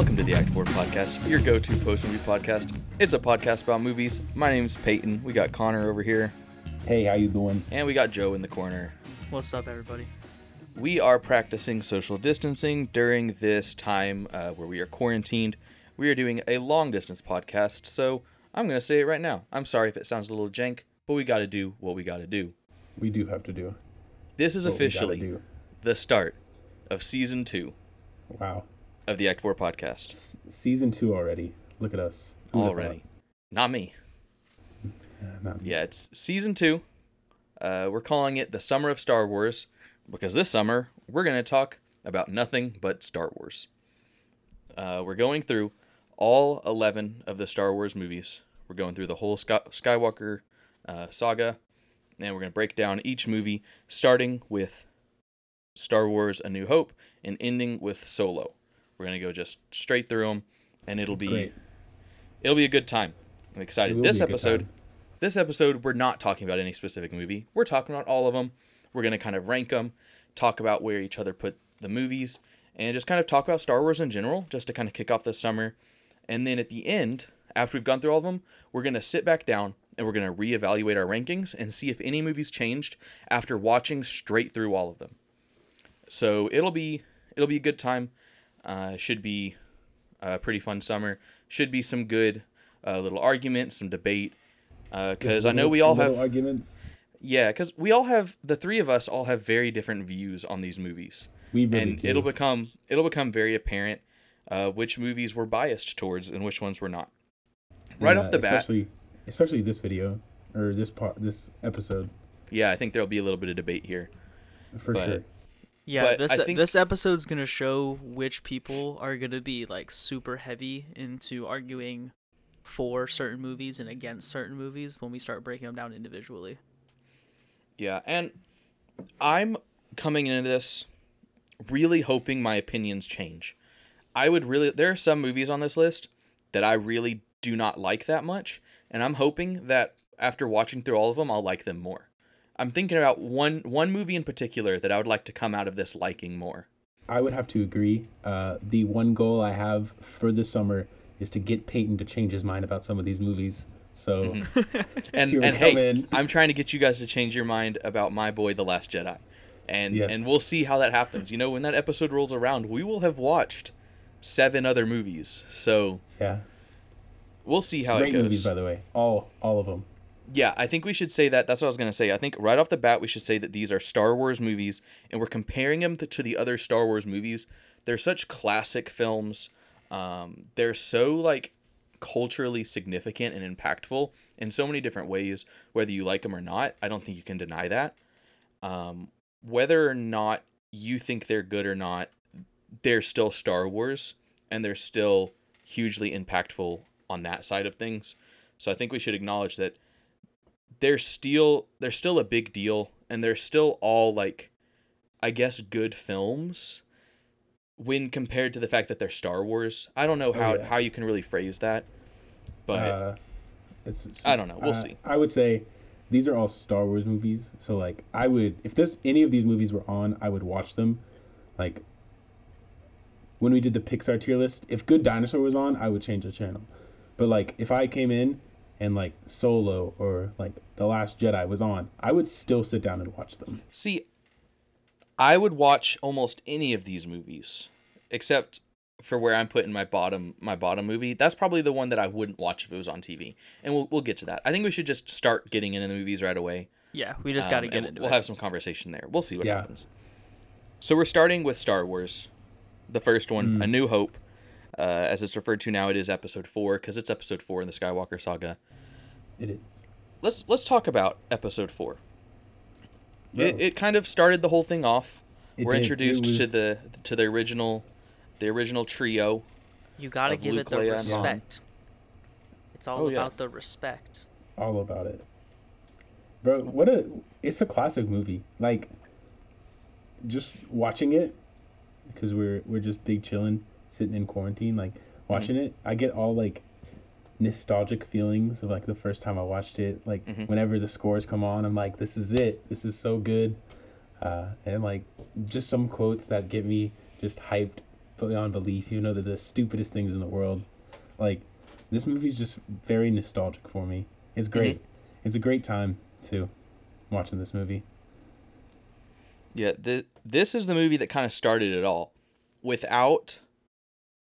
Welcome to the Act 4 Podcast, your go to post movie podcast. It's a podcast about movies. My name's Peyton. We got Connor over here, Hey, how you doing? and we got Joe in the corner. What's up, everybody? We are practicing social distancing during this time uh, where we are quarantined. We are doing a long distance podcast, so I'm going to say it right now. I'm sorry if it sounds a little jank, but we got to do what we got to do. We do have to do. This is what we gotta officially do. the start of season two Wow. Of the Act 4 podcast. S- season two already. Look at us. Who'd Already. Not me. Yeah, not me. Yeah, it's season two. Uh, we're calling it the Summer of Star Wars because this summer we're going to talk about nothing but Star Wars. Uh, we're going through all 11 of the Star Wars movies. We're going through the whole Sky- Skywalker uh, saga, and we're going to break down each movie, starting with Star Wars A New Hope and ending with Solo. We're going to go just straight through them, and it'll be Great. it'll be a good time. I'm excited. This be a good episode this episode, we're not talking about any specific movie. We're talking about all of them. We're going to kind of rank them, talk about where each other put the movies, and just kind of talk about Star Wars in general, just to kind of kick off the summer. And then at the end, after we've gone through all of them, we're going to sit back down and we're going to reevaluate our rankings and see if any movies changed after watching straight through all of them. So it'll be it'll be a good time. Uh, should be a pretty fun summer. Should be some good uh, little arguments, some debate. Because I know we all have arguments. yeah, because we all have the three of us all have very different views on these movies, We really and do. it'll become it'll become very apparent uh, which movies we're biased towards and which ones we're not. Right Yeah, off the bat, especially, especially this video or this part, this episode yeah, I think there'll be a little bit of debate here. for But- sure. Yeah, But this think- this episode's gonna show which people are gonna be like super heavy into arguing for certain movies and against certain movies when we start breaking them down individually. Yeah, and I'm coming into this really hoping my opinions change. I would really there are some movies on this list that I really do not like that much, and I'm hoping that after watching through all of them I'll like them more. I'm thinking about one one movie in particular that I would like to come out of this liking more. I would have to agree. Uh, the one goal I have for this summer is to get Peyton to change his mind about some of these movies. So Mm-hmm. And and hey. I'm trying to get you guys to change your mind about my boy the last Jedi. And Yes. and we'll see how that happens. You know, when that episode rolls around, we will have watched seven other movies. So yeah, we'll see how great it goes. movies by the way. All all of them. Yeah, I think we should say that. That's what I was gonna say. I think right off the bat we should say that these are Star Wars movies, and we're comparing them to, to the other Star Wars movies. They're such classic films. Um, they're so like culturally significant and impactful in so many different ways. Whether you like them or not, I don't think you can deny that. Um, whether or not you think they're good or not, they're still Star Wars, and they're still hugely impactful on that side of things. So I think we should acknowledge that they're still they're still a big deal and they're still all like I guess good films when compared to the fact that they're Star Wars. I don't know how Oh, yeah. how you can really phrase that. But uh, it's, it's- I don't know. We'll uh, see. I would say these are all Star Wars movies. So like, I would if this any of these movies were on, I would watch them. Like when we did the Pixar tier list, if Good Dinosaur was on, I would change the channel. But like if I came in and like Solo or like The Last Jedi was on, I would still sit down and watch them. see I would watch almost any of these movies except for where I'm putting my bottom my bottom movie. That's probably the one that I wouldn't watch if it was on TV. And we'll we'll get to that. I think we should just start getting into the movies right away. Yeah, we just Um, gotta get and into we'll it. have some conversation there. We'll see what Yeah. happens. So we're starting with Star Wars, the first one, Mm. A New Hope. Uh, as it's referred to now, it is Episode Four because it's Episode Four in the Skywalker saga. It is. Let's let's talk about Episode Four. Bro. It, it kind of started the whole thing off. It we're did. It introduced to the to the original, the original trio. you gotta give Luke, it the Leia, respect. It's all Oh, yeah. about the respect. all about it. Bro, what a it's a classic movie. Like just watching it because we're we're just big chilling, sitting in quarantine, like watching it, I get all like nostalgic feelings of like the first time I watched it. Like Mhm. whenever the scores come on, I'm like, this is it. This is so good. Uh, and like just some quotes that get me just hyped beyond belief, even though they're the stupidest things in the world. Like, this movie's just very nostalgic for me. It's great. It's a great time too, watching this movie. Yeah, the, this is the movie that kind of started it all. Without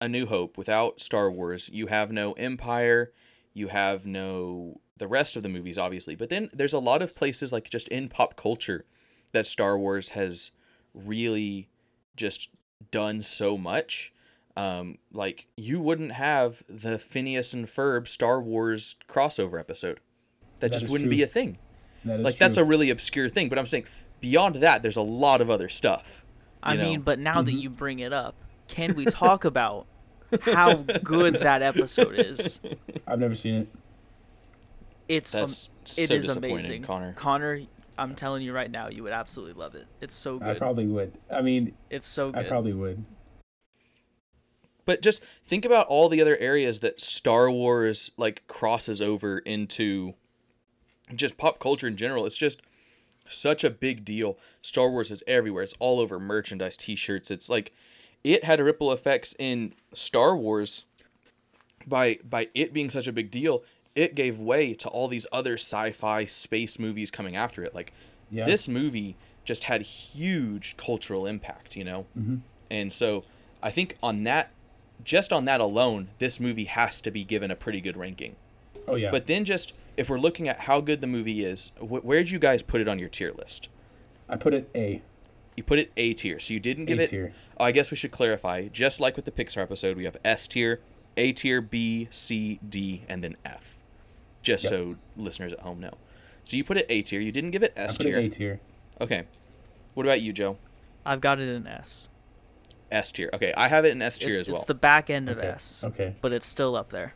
A New Hope, without Star Wars, you have no Empire, you have no the rest of the movies obviously. But then there's a lot of places like just in pop culture that Star Wars has really just done so much. Um, like you wouldn't have the Phineas and Ferb Star Wars crossover episode. That, That just wouldn't true. be a thing. That is Like that's a really obscure thing. But I'm saying beyond that, there's a lot of other stuff. I know? mean, but now that Mhm. you bring it up, can we talk about how good that episode is? I've never seen it. It's um, That's it so is disappointing, amazing. Connor. Connor, I'm telling you right now, you would absolutely love it. It's so good. I probably would. I mean, it's so good. I probably would. But just think about all the other areas that Star Wars like crosses over into just pop culture in general. It's just such a big deal. Star Wars is everywhere. It's all over merchandise, t-shirts. It's like it had ripple effects in Star Wars by by it being such a big deal. It gave way to all these other sci-fi space movies coming after it. Like Yeah. this movie just had huge cultural impact, you know? Mm-hmm. And so I think on that, just on that alone, this movie has to be given a pretty good ranking. Oh yeah. But then just if we're looking at how good the movie is, wh- where'd you guys put it on your tier list? I put it A. You put it A tier, so you didn't give A it. tier. Oh, I guess we should clarify. Just like with the Pixar episode, we have S tier, A tier, B, C, D, and then F. Just Yep. so listeners at home know. So you put it A tier. You didn't give it I S put it tier. A tier. Okay. What about you, Joe? I've got it in S. S tier. Okay, I have it in S tier as well. it's the back end of Okay. S, Okay. but it's still up there.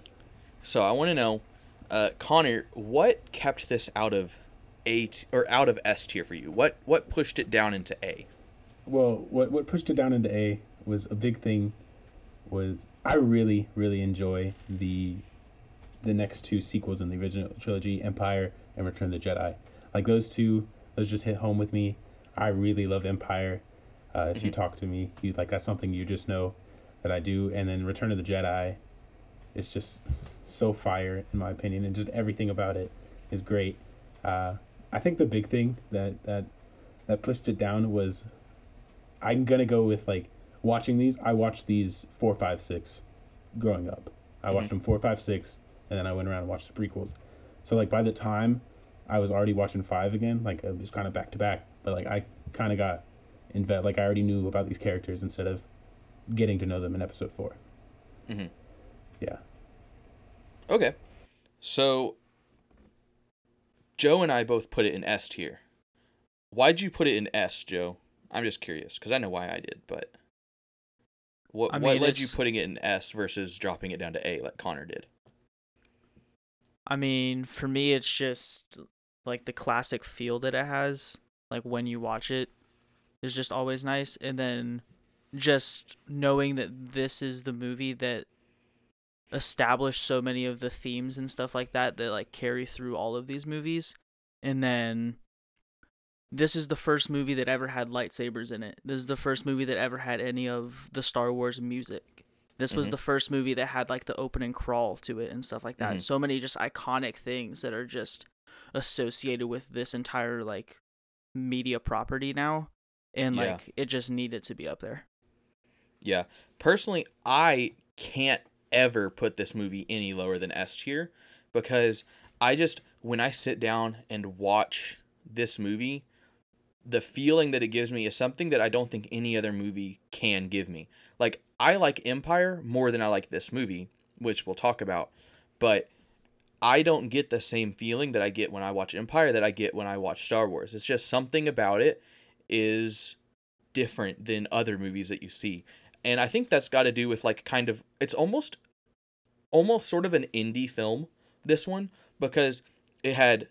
So I want to know, uh, Connor, what kept this out of A t- or out of S tier for you? What what pushed it down into A? Well, what what pushed it down into A was a big thing. Was I really really enjoy the the next two sequels in the original trilogy, Empire and Return of the Jedi. Like those two, those just hit home with me. I really love Empire. Uh, if you talk to me, you like that's something you just know that I do. And then Return of the Jedi, it's just so fire in my opinion, and just everything about it is great. Uh, I think the big thing that that that pushed it down was I'm gonna go with like watching these. I watched these four, five, six, growing up. I watched Mhm. them four, five, six, and then I went around and watched the prequels. So like by the time I was already watching five again, like it was kind of back to back. But like I kind of got inve like I already knew about these characters instead of getting to know them in episode 4 Mhm. Yeah. Okay, so Joe and I both put it in S tier. Why'd you put it in S, Joe? I'm just curious because I know why I did, but what I what mean, led you putting it in S versus dropping it down to A like Connor did? I mean, for me, it's just like the classic feel that it has. Like when you watch it, is just always nice. And then just knowing that this is the movie that established so many of the themes and stuff like that that like carry through all of these movies. And then this is the first movie that ever had lightsabers in it. This is the first movie that ever had any of the Star Wars music. This was Mhm. the first movie that had like the opening crawl to it and stuff like that. Mhm. So many just iconic things that are just associated with this entire like media property now. And Yeah. like it just needed to be up there. Yeah. Personally, I can't ever put this movie any lower than S tier because I just when I sit down and watch this movie, the feeling that it gives me is something that I don't think any other movie can give me. Like I like Empire more than I like this movie, which we'll talk about, but I don't get the same feeling that I get when I watch Empire that I get when I watch Star Wars. It's just something about it is different than other movies that you see. And I think that's got to do with like kind of it's almost almost sort of an indie film this one because it had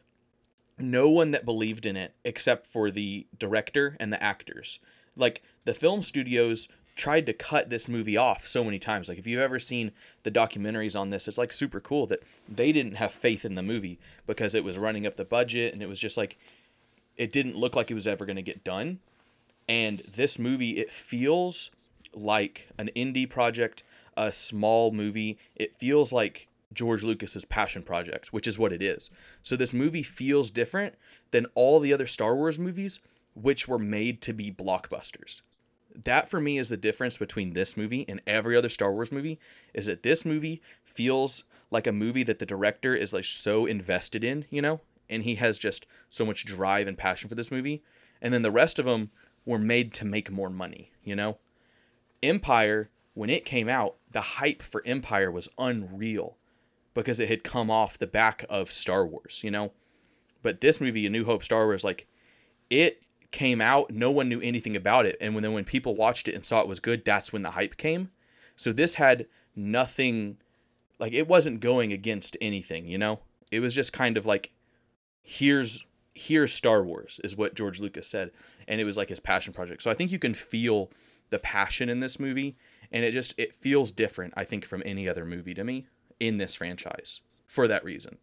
no one that believed in it except for the director and the actors. Like the film studios tried to cut this movie off so many times. Like if you've ever seen the documentaries on this, it's like super cool that they didn't have faith in the movie because it was running up the budget and it was just like it didn't look like it was ever going to get done. And this movie it feels like an indie project, a small movie. It feels like George Lucas's passion project, which is what it is. So this movie feels different than all the other Star Wars movies, which were made to be blockbusters. That for me is the difference between this movie and every other Star Wars movie is that this movie feels like a movie that the director is like so invested in, you know, and he has just so much drive and passion for this movie. And then the rest of them were made to make more money, you know? Empire, when it came out, the hype for Empire was unreal because it had come off the back of Star Wars, you know? But this movie, A New Hope Star Wars, like, it came out, no one knew anything about it. And when then when people watched it and saw it was good, that's when the hype came. So this had nothing like it wasn't going against anything, you know? It was just kind of like here's here's Star Wars is what George Lucas said and it was like his passion project. So I think you can feel the passion in this movie and it just it feels different I think from any other movie to me in this franchise for that reason.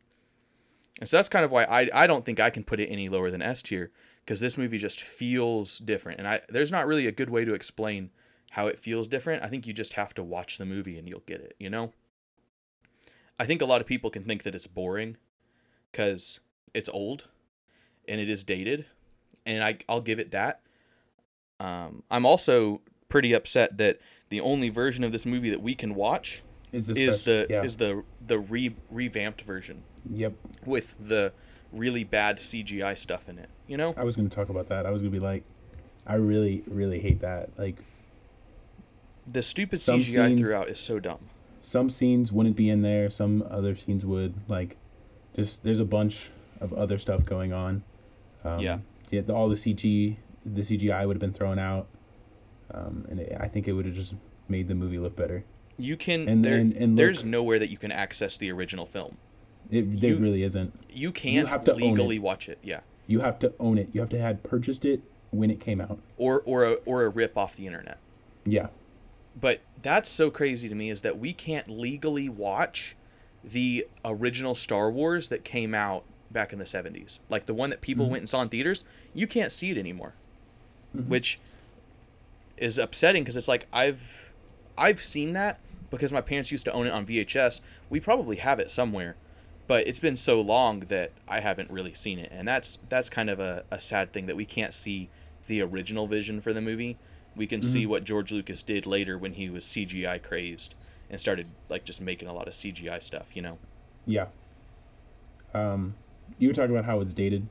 And so that's kind of why I I don't think I can put it any lower than S tier because this movie just feels different and I there's not really a good way to explain how it feels different. I think you just have to watch the movie and you'll get it, you know? I think a lot of people can think that it's boring cuz it's old and it is dated and I I'll give it that. Um, I'm also pretty upset that the only version of this movie that we can watch Is the is the yeah. is the the re, revamped version Yep. with the really bad CGI stuff in it. You know? I was going to talk about that. I was going to be like, I really, really hate that. Like, The stupid CGI scenes- throughout is so dumb. some scenes wouldn't be in there, some other scenes would. Like, just there's a bunch of other stuff going on. Um, Yeah. Yeah. the- All the CG, the CGI would have been thrown out, um, and it, I think it would have just made the movie look better. You can And- there, and- and there's look- nowhere that you can access the original film. It, there You- really isn't. You can't have to own it. legally watch it. Yeah. You have to own it. You have to had purchased it when it came out. Or or a or a rip off the internet. Yeah. But that's so crazy to me is that we can't legally watch the original Star Wars that came out back in the 70s. Like the one that people Mm-hmm. went and saw in theaters, you can't see it anymore. Which is upsetting because it's like I've I've seen that because my parents used to own it on VHS. We probably have it somewhere, but it's been so long that I haven't really seen it. And that's that's kind of a, a sad thing that we can't see the original vision for the movie. We can see what George Lucas did later when he was CGI crazed and started like just making a lot of CGI stuff, you know. Yeah. Um, you were talking about how it's dated.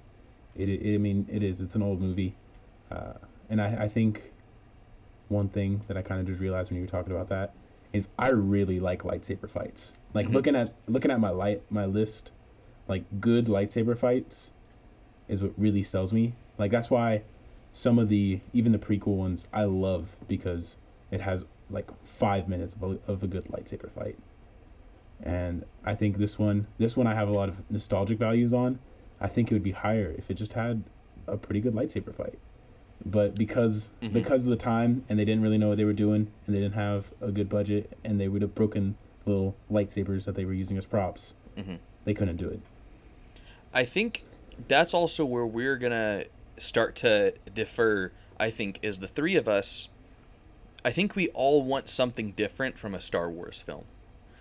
It, it I mean, it is. It's an old movie, uh, and I, I think one thing that I kind of just realized when you were talking about that is I really like lightsaber fights. Like Mhm. looking at looking at my light my list, like good lightsaber fights, is what really sells me. Like that's why some of the even the prequel ones I love because it has like five minutes of a, of a good lightsaber fight and I think this one this one I have a lot of nostalgic values on. I think it would be higher if it just had a pretty good lightsaber fight. But because Mhm. because of the time and they didn't really know what they were doing and they didn't have a good budget and they would have broken little lightsabers that they were using as props, Mhm. they couldn't do it. I think that's also where we're gonna start to defer. I think is the three of us. I think we all want something different from a Star Wars film.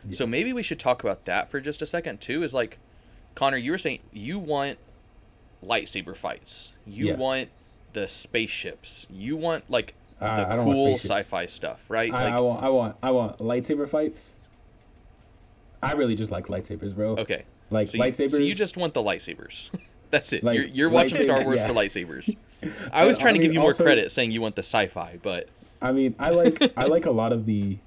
So maybe we should talk about that for just a second too. Is like, Connor, you were saying you want lightsaber fights. You Yeah. want the spaceships. You want like I- the cool sci-fi stuff, right? I, like, I want I want I want lightsaber fights. I really just like lightsabers, bro. okay. Like So you, lightsabers. so you just want the lightsabers. That's it. Like, you're you're watching Star Wars yeah. for lightsabers. I was trying I to give mean, you more also- credit saying you want the sci-fi, but I mean, I like I like a lot of the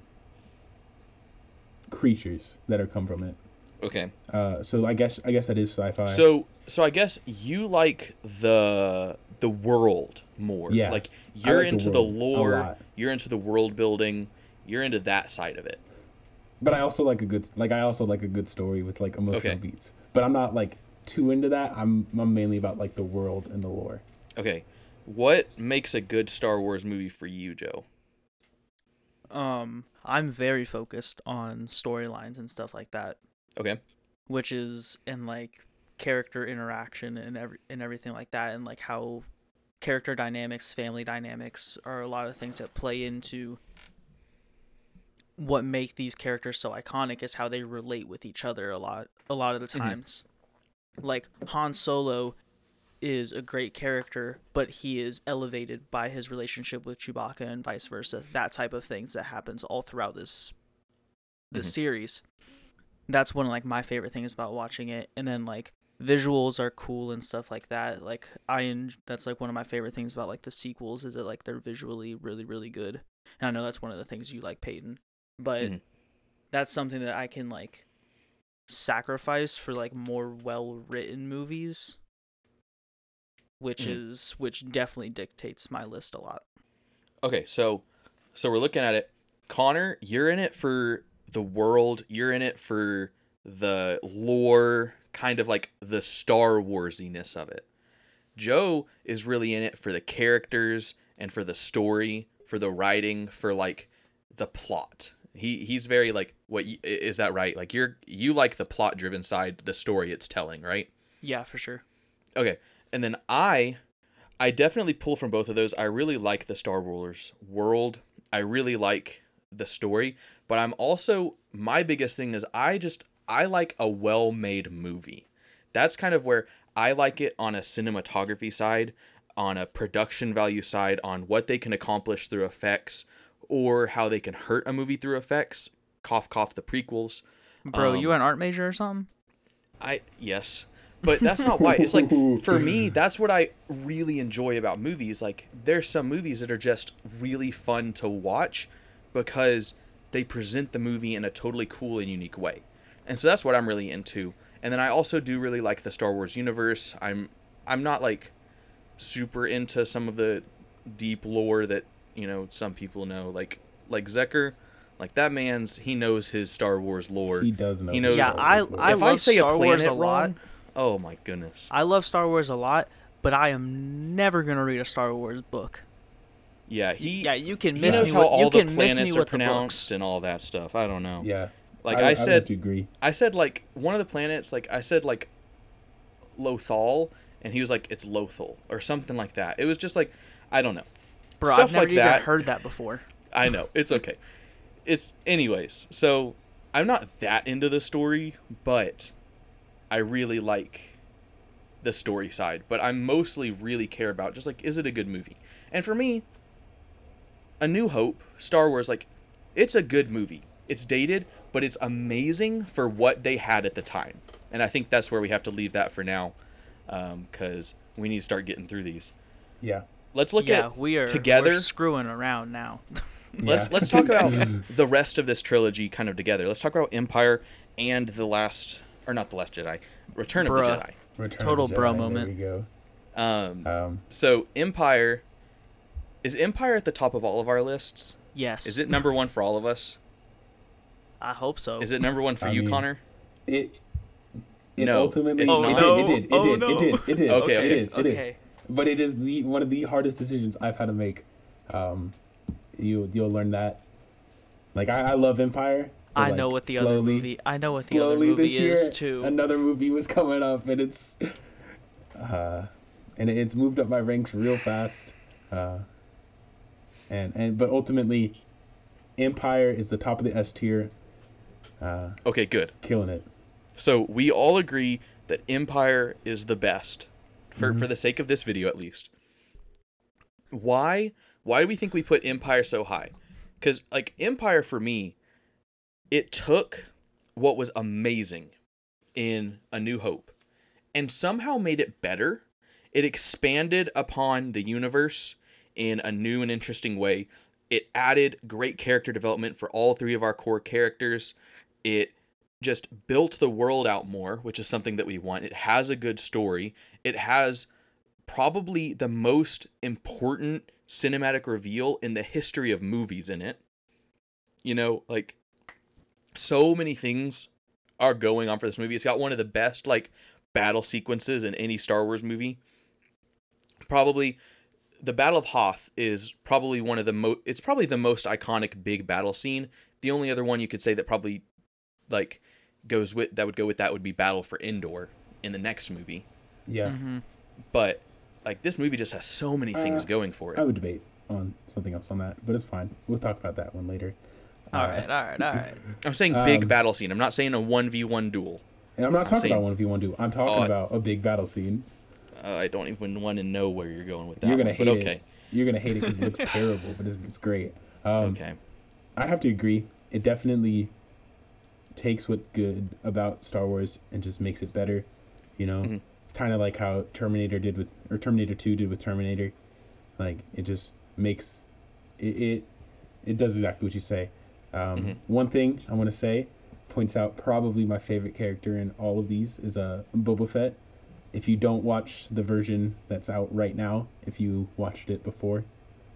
creatures that are come from it. okay. Uh, so I guess I guess that is sci-fi. So so I guess you like the the world more. Yeah, Like you're like into the, world a lore, you're into the world building, you're into that side of it. but I also like a good like I also like a good story with like emotional Okay. beats. But I'm not like too into that. I'm I'm mainly about like the world and the lore. Okay. What makes a good Star Wars movie for you, Joe? Um, I'm very focused on storylines and stuff like that, Okay. which is in like character interaction and every and everything like that, and like how character dynamics, family dynamics are a lot of things that play into what make these characters so iconic is how they relate with each other a lot a lot of the times. Like Han Solo is a great character, but he is elevated by his relationship with Chewbacca and vice versa. That type of things that happens all throughout this this Mhm. series. That's one of like my favorite things about watching it. And then like visuals are cool and stuff like that. Like I en- that's like one of my favorite things about like the sequels is that like they're visually really really good. And I know that's one of the things you like Peyton, but Mhm. that's something that I can like sacrifice for like more well written movies, which Mhm. is which definitely dictates my list a lot. Okay, so so we're looking at it. Connor, you're in it for the world. You're in it for the lore, kind of like the Star Warsiness of it. Joe is really in it for the characters and for the story, for the writing, for like the plot. He he's very like what is that right? Like you're you like the plot driven side, the story it's telling, right? Yeah, for sure. Okay. And then I I definitely pull from both of those. I really like the Star Wars world. I really like the story, but I'm also my biggest thing is I just I like a well-made movie. That's kind of where I like it on a cinematography side, on a production value side, on what they can accomplish through effects or how they can hurt a movie through effects. Cough cough the prequels. Bro, you Um, an art major or something? I yes, but that's not why. It's like for me, that's what I really enjoy about movies. Like there's some movies that are just really fun to watch because they present the movie in a totally cool and unique way. And so that's what I'm really into. And then I also do really like the Star Wars universe. I'm I'm not like super into some of the deep lore that, you know, some people know like like Zecker, like that man's he knows his Star Wars lore. He does know. He knows- Yeah, I I if love I say Star a Wars a lot. wrong, oh my goodness. I love Star Wars a lot, but I am never gonna read a Star Wars book. Yeah, he yeah, you can he miss me how with all you the can miss me are with the pronounced books. and all that stuff. I don't know. Yeah. Like I, I, I said, would agree. I said like one of the planets, like I said like Lothal, and he was like it's Lothal or something like that. It was just like I don't know. Bro, Stuff I've never like even that. heard that before. I know it's okay. It's anyways. So I'm not that into the story, but I really like the story side. But I mostly really care about just like is it a good movie? And for me, A New Hope, Star Wars, like it's a good movie. It's dated, but it's amazing for what they had at the time. And I think that's where we have to leave that for now, because we need to start getting through these. Yeah. Let's look yeah, at we are together. we're screwing around now. Let's let's talk about the rest of this trilogy kind of together. Let's talk about Empire and the last or not the last Jedi, Return of the Jedi. Return Total of bro moment. There we Um. Um, so Empire is Empire at the top of all of our lists? yes. Is it number one for all of us? I hope so. Is it number one for I you, mean, Connor? it. It No, ultimately, it's it, not. did, it did, it Oh, did, no. it did, it did. Okay, it okay, is, it is. okay. But it is the one of the hardest decisions I've had to make. Um, you you'll learn that. Like I, I love Empire. I like, know what the other slowly- movie. I know what the other movie this year, is too. Another movie was coming up, and it's, uh, and it's moved up my ranks real fast. Uh, and and but ultimately, Empire is the top of the S tier. Uh, Okay, good. killing it. So we all agree that Empire is the best, for for the sake of this video at least. Why? Why do we think we put Empire so high? Because like Empire for me, it took what was amazing in A New Hope, and somehow made it better. It expanded upon the universe in a new and interesting way. It added great character development for all three of our core characters. It just built the world out more, which is something that we want. It has a good story. It has probably the most important cinematic reveal in the history of movies in it. You know, like so many things are going on for this movie. It's got one of the best like battle sequences in any Star Wars movie. Probably the Battle of Hoth is probably one of the most it's probably the most iconic big battle scene. The only other one you could say that probably like goes with that would go with that would be Battle for Endor in the next movie. Yeah, hmm But like this movie just has so many things Uh, going for it. I would debate on something else on that, but it's fine. We'll talk about that one later. All right, all right, all right. I'm saying big Um, battle scene. I'm not saying a one v one duel. And I'm not talking saying- about one v one duel. I'm talking I- about a big battle scene. Uh, I don't even want to know where you're going with that. You're gonna one, hate but okay, it. You're gonna hate it because it looks terrible, but it's, it's great. Um, okay. I have to agree. It definitely takes what's good about Star Wars and just makes it better. You know, Mhm. kind of like how Terminator did with, or Terminator Two did with Terminator. Like it just makes it it, it does exactly what you say. Um, Mhm. One thing I want to say points out probably my favorite character in all of these is uh, Boba Fett. If you don't watch the version that's out right now, if you watched it before,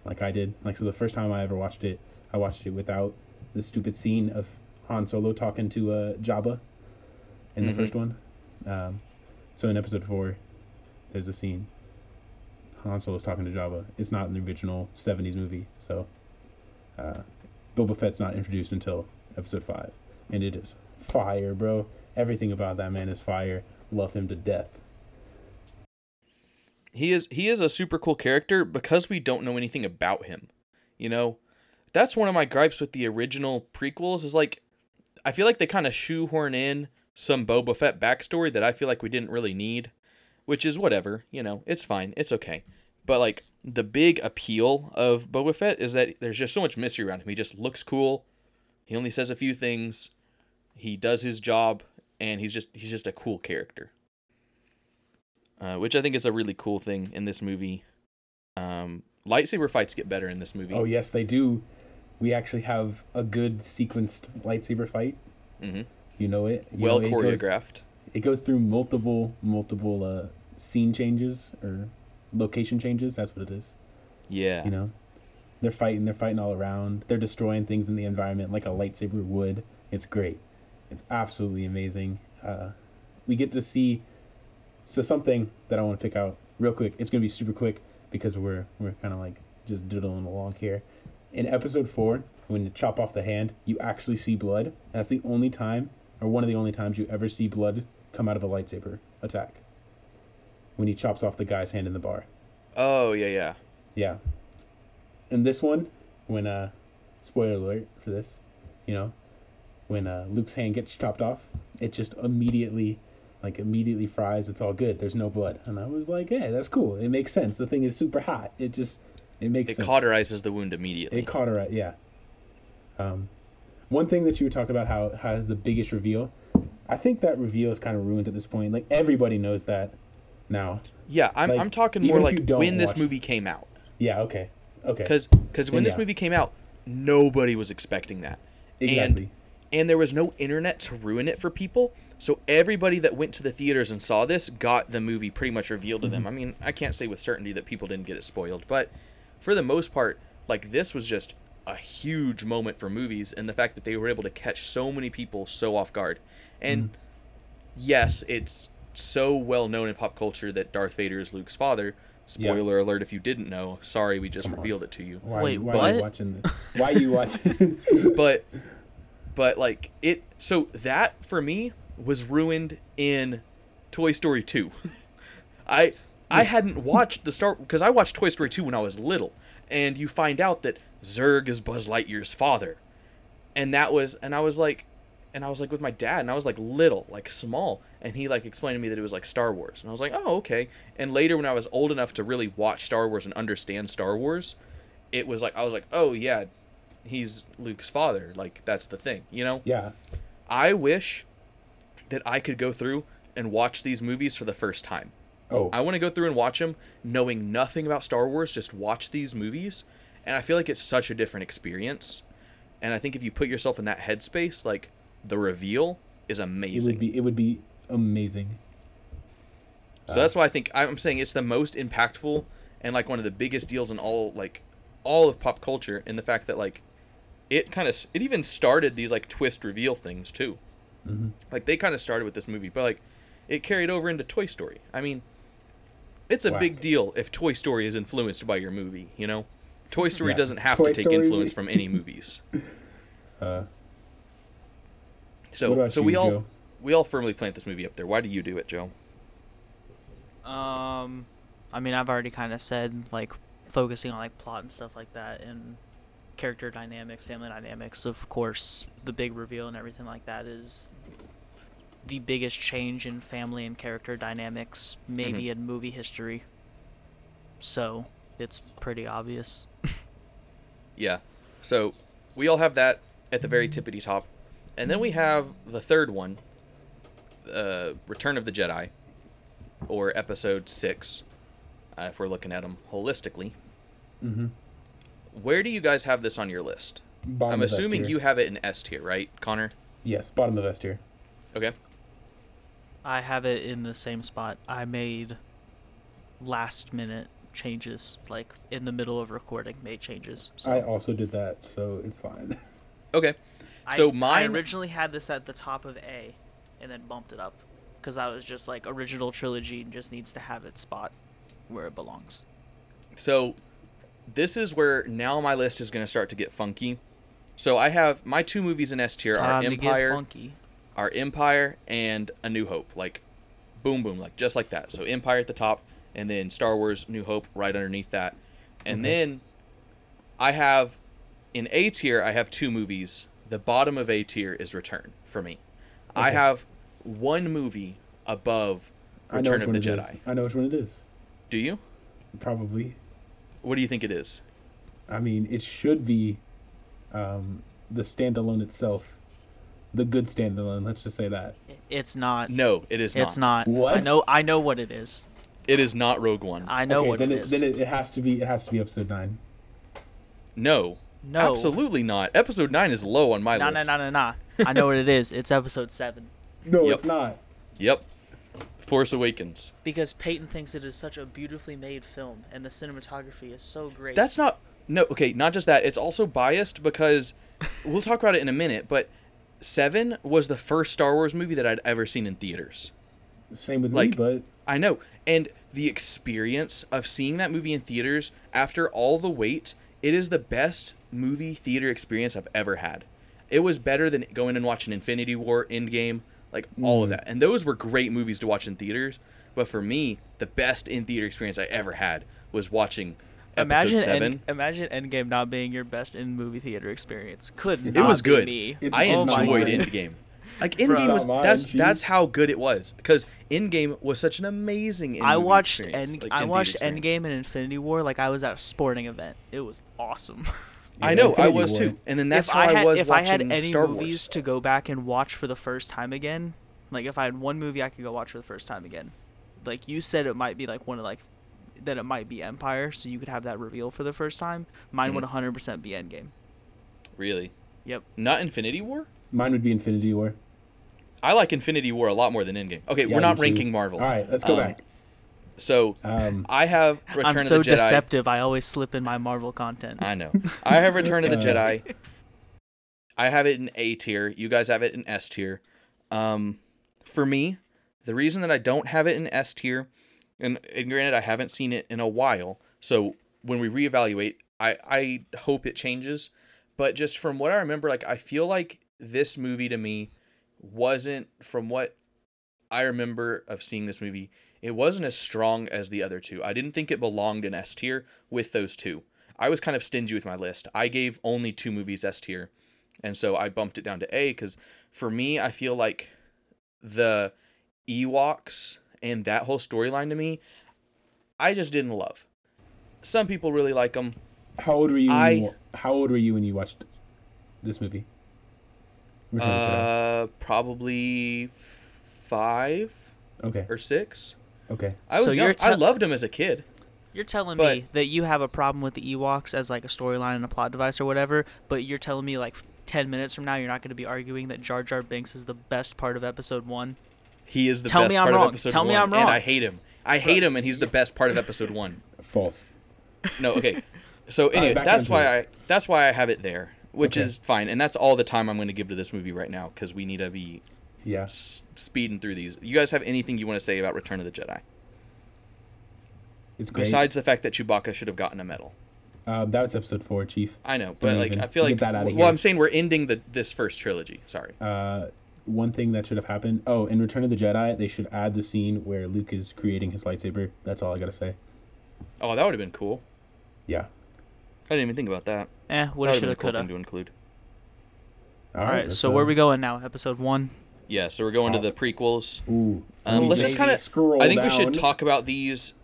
like I did, like so the first time I ever watched it, I watched it without the stupid scene of Han Solo talking to uh, Jabba in the Mhm. first one. Um, so in episode four, there's a scene. Han Solo's talking to Jabba. It's not in the original '70s movie, so uh, Boba Fett's not introduced until episode five, and it is fire, bro. Everything about that man is fire. Love him to death. he is he is a super cool character because we don't know anything about him. You know, that's one of my gripes with the original prequels is like I feel like they kind of shoehorn in some Boba Fett backstory that I feel like we didn't really need, which is whatever, you know, it's fine, it's okay. But like the big appeal of Boba Fett is that there's just so much mystery around him. He just looks cool. He only says a few things. He does his job and he's just he's just a cool character uh, which I think is a really cool thing in this movie. Um, lightsaber fights get better in this movie. Oh yes, they do. We actually have a good sequenced lightsaber fight. hmm You know it. You Well know, it goes- choreographed. it goes through multiple multiple uh, scene changes or location changes. That's what it is. Yeah. You know, they're fighting. They're fighting all around. They're destroying things in the environment like a lightsaber would. It's great. It's absolutely amazing. Uh, we get to see. So something that I want to pick out real quick. It's gonna be super quick because we're we're kind of like just doodling along here. In episode four, when you chop off the hand, you actually see blood. That's the only time, or one of the only times you ever see blood come out of a lightsaber attack. When he chops off the guy's hand in the bar. Oh yeah, yeah. Yeah. In this one, when uh spoiler alert for this, you know, when uh Luke's hand gets chopped off, it just immediately like immediately fries, it's all good. There's no blood. And I was like, Yeah, that's cool. It makes sense. The thing is super hot. It just it makes It sense. cauterizes the wound immediately. It cauterized, yeah. Um one thing that you were talking about how has the biggest reveal, I think that reveal is kind of ruined at this point. Like everybody knows that now. yeah, I'm, like, I'm talking more like when this movie came out. Yeah, okay. Okay. Because because when Then this movie came out, nobody was expecting that. exactly. and there was no internet to ruin it for people. So everybody that went to the theaters and saw this got the movie pretty much revealed to them. Mm-hmm. I mean, I can't say with certainty that people didn't get it spoiled, but for the most part, like this was just a huge moment for movies and the fact that they were able to catch so many people so off guard. And Mm-hmm. yes, it's so well known in pop culture that Darth Vader is Luke's father. Spoiler alert if you didn't know. Sorry, we just revealed it to you. Why, Wait, why are you watching this? Why are you watching? but but like it so that for me was ruined in Toy Story 2. I I hadn't watched the Star because I watched Toy Story 2 when I was little and you find out that Zurg is Buzz Lightyear's father. And that was and I was like and I was like with my dad and I was like little, like small, and he like explained to me that it was like Star Wars. And I was like, "Oh, okay." And later when I was old enough to really watch Star Wars and understand Star Wars, it was like I was like, "Oh, yeah, he's Luke's father. Like that's the thing, you know. yeah. I wish that I could go through and watch these movies for the first time. Oh, I want to go through and watch them knowing nothing about Star Wars, just watch these movies, and I feel like it's such a different experience. And I think if you put yourself in that headspace, like the reveal is amazing. it would be it would be amazing. So that's why I think I'm saying it's the most impactful and like one of the biggest deals in all like all of pop culture in the fact that like it kind of it even started these like twist reveal things too. Mm-hmm. Like they kind of started with this movie, but like it carried over into Toy Story. I mean, it's a big deal if Toy Story is influenced by your movie, you know? Toy Story Yeah. doesn't have Toy to take Story- influence from any movies. Uh, So so you, we all Joe? we all firmly plant this movie up there. Why do you do it, Joe? Um, I mean, I've already kind of said like focusing on like plot and stuff like that, and character dynamics, family dynamics. Of course, the big reveal and everything like that is the biggest change in family and character dynamics maybe Mhm. in movie history. So, it's pretty obvious. Yeah. So we all have that at the very tippity top. And then we have the third one, uh, Return of the Jedi, or Episode 6, uh, if we're looking at them holistically. Mm-hmm. Where do you guys have this on your list? Bottom I'm assuming you have it in S tier, right, Connor? Yes, bottom of S tier. Okay. I have it in the same spot. I made last minute changes, like in the middle of recording, made changes. So I also did that, so it's fine. Okay. So I mine originally had this at the top of A, and then bumped it up, because I was just like original trilogy just needs to have its spot where it belongs. So this is where now my list is going to start to get funky. So I have my two movies in S tier are time to get Empire, are Empire and A New Hope, like boom boom, like just like that. So Empire at the top, and then Star Wars New Hope right underneath that, and Okay. then I have in A tier I have two movies. The bottom of A tier is Return for me. I have one movie above Return of the it is. Jedi. I know which one it is. Do you? Probably. What do you think it is? I mean, it should be um, the standalone itself. The good standalone, let's just say that. It's not. No, it is. It's not. I What? know. I know what it is. It is not Rogue One. I know okay, what then it it, is. Then it, it has to be. It has to be episode nine. no. no. Absolutely not. Episode 9 is low on my list. No, no, no, no, no. I know what it is. It's episode seven. No, Yep. it's not. Yep. Force Awakens. Because Peyton thinks it is such a beautifully made film, and the cinematography is so great. That's not no, okay, not just that. It's also biased because we'll talk about it in a minute, but 7 was the first Star Wars movie that I'd ever seen in theaters. Same with Like- me, but I know. And the experience of seeing that movie in theaters after all the wait, it is the best movie theater experience I've ever had. It was better than going and watching Infinity War, Endgame, like all of Mm. that. And those were great movies to watch in theaters. But for me, the best in theater experience I ever had was watching imagine seven. End, imagine Endgame not being your best in movie theater experience. Could it not was be good. Me. I not enjoyed mine. Endgame. Like Endgame Bro, was mine, that's Chief. that's how good it was because Endgame was such an amazing. I in-movie watched End, like, I in-theater watched experience. Endgame and Infinity War like I was at a sporting event. It was awesome. I Yeah, know, I was War. too, and then that's if how I I, had was if I watching had any Star movies Wars. to go back and watch for the first time again, like if I had one movie I could go watch for the first time again, like you said, it might be like one of like that it might be Empire, so you could have that reveal for the first time. Mine would Mhm. 100% be Endgame. Really, Yep. not Infinity War. mine would be Infinity War. I like Infinity War a lot more than Endgame. Okay, Yeah, we're not me too. ranking Marvel. All right, let's go Um, back. So Um, I have Return I'm of so the Jedi. deceptive. I always slip in my Marvel content. I know. I have Return of the Uh, Jedi. I have it in A tier. You guys have it in S tier. Um, for me, the reason that I don't have it in S tier, and, and granted I haven't seen it in a while, so when we reevaluate, I I hope it changes. But just from what I remember, like I feel like this movie to me wasn't from what I remember of seeing this movie. It wasn't as strong as the other two. I didn't think it belonged in S tier with those two. I was kind of stingy with my list. I gave only two movies S tier, and so I bumped it down to A because for me, I feel like the Ewoks and that whole storyline to me, I just didn't love. Some people really like them. how old were you? When I- you how old were you when you watched this movie? Return of the Jedi. Uh, probably five okay. or six. Okay. I was So young. you're I loved him as a kid. You're telling But- me that you have a problem with the Ewoks as like a storyline and a plot device or whatever, but you're telling me like 10 minutes from now you're not going to be arguing that Jar Jar Binks is the best part of episode 1? He is the Tell best me I'm part wrong. of episode Tell me I'm and wrong. I hate him. I hate him, and he's the best part of episode one. False. No, okay. So anyway, back that's into why it. I that's why I have it there, which Okay. is fine, and that's all the time I'm going to give to this movie right now because we need to be Yeah. s- speeding through these. You guys have anything you want to say about Return of the Jedi It's great. besides the fact that Chewbacca should have gotten a medal? uh, that was episode four, Chief. I know, but Don't like even. I feel Get like that outta well, here. I'm saying we're ending the this first trilogy. Sorry. Uh, one thing that should have happened. Oh, in Return of the Jedi, they should add the scene where Luke is creating his lightsaber. That's all I gotta say. Oh, that would have been cool. Yeah. I didn't even think about that. Eh, That woulda, been shoulda, a cool coulda. thing to include. All right, let's, so uh, where we going now? Episode one. Yeah, so we're going to Oh. the prequels. Ooh. Um, let's just kind of. I think we should down. talk about these.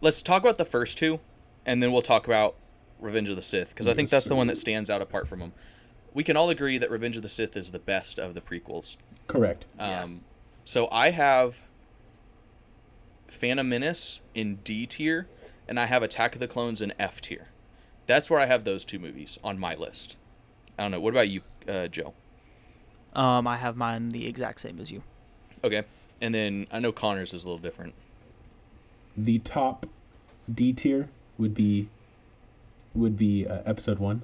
Let's talk about the first two, and then we'll talk about Revenge of the Sith because I think Yes, that's the one that stands out apart from them. We can all agree that Revenge of the Sith is the best of the prequels. Correct. Yeah. Um, so I have Phantom Menace in D tier, and I have Attack of the Clones in F tier. That's where I have those two movies on my list. I don't know. What about you, uh, Joe? Um, I have mine the exact same as you. Okay, and then I know Connor's is a little different. The top D tier would be would be uh, episode one,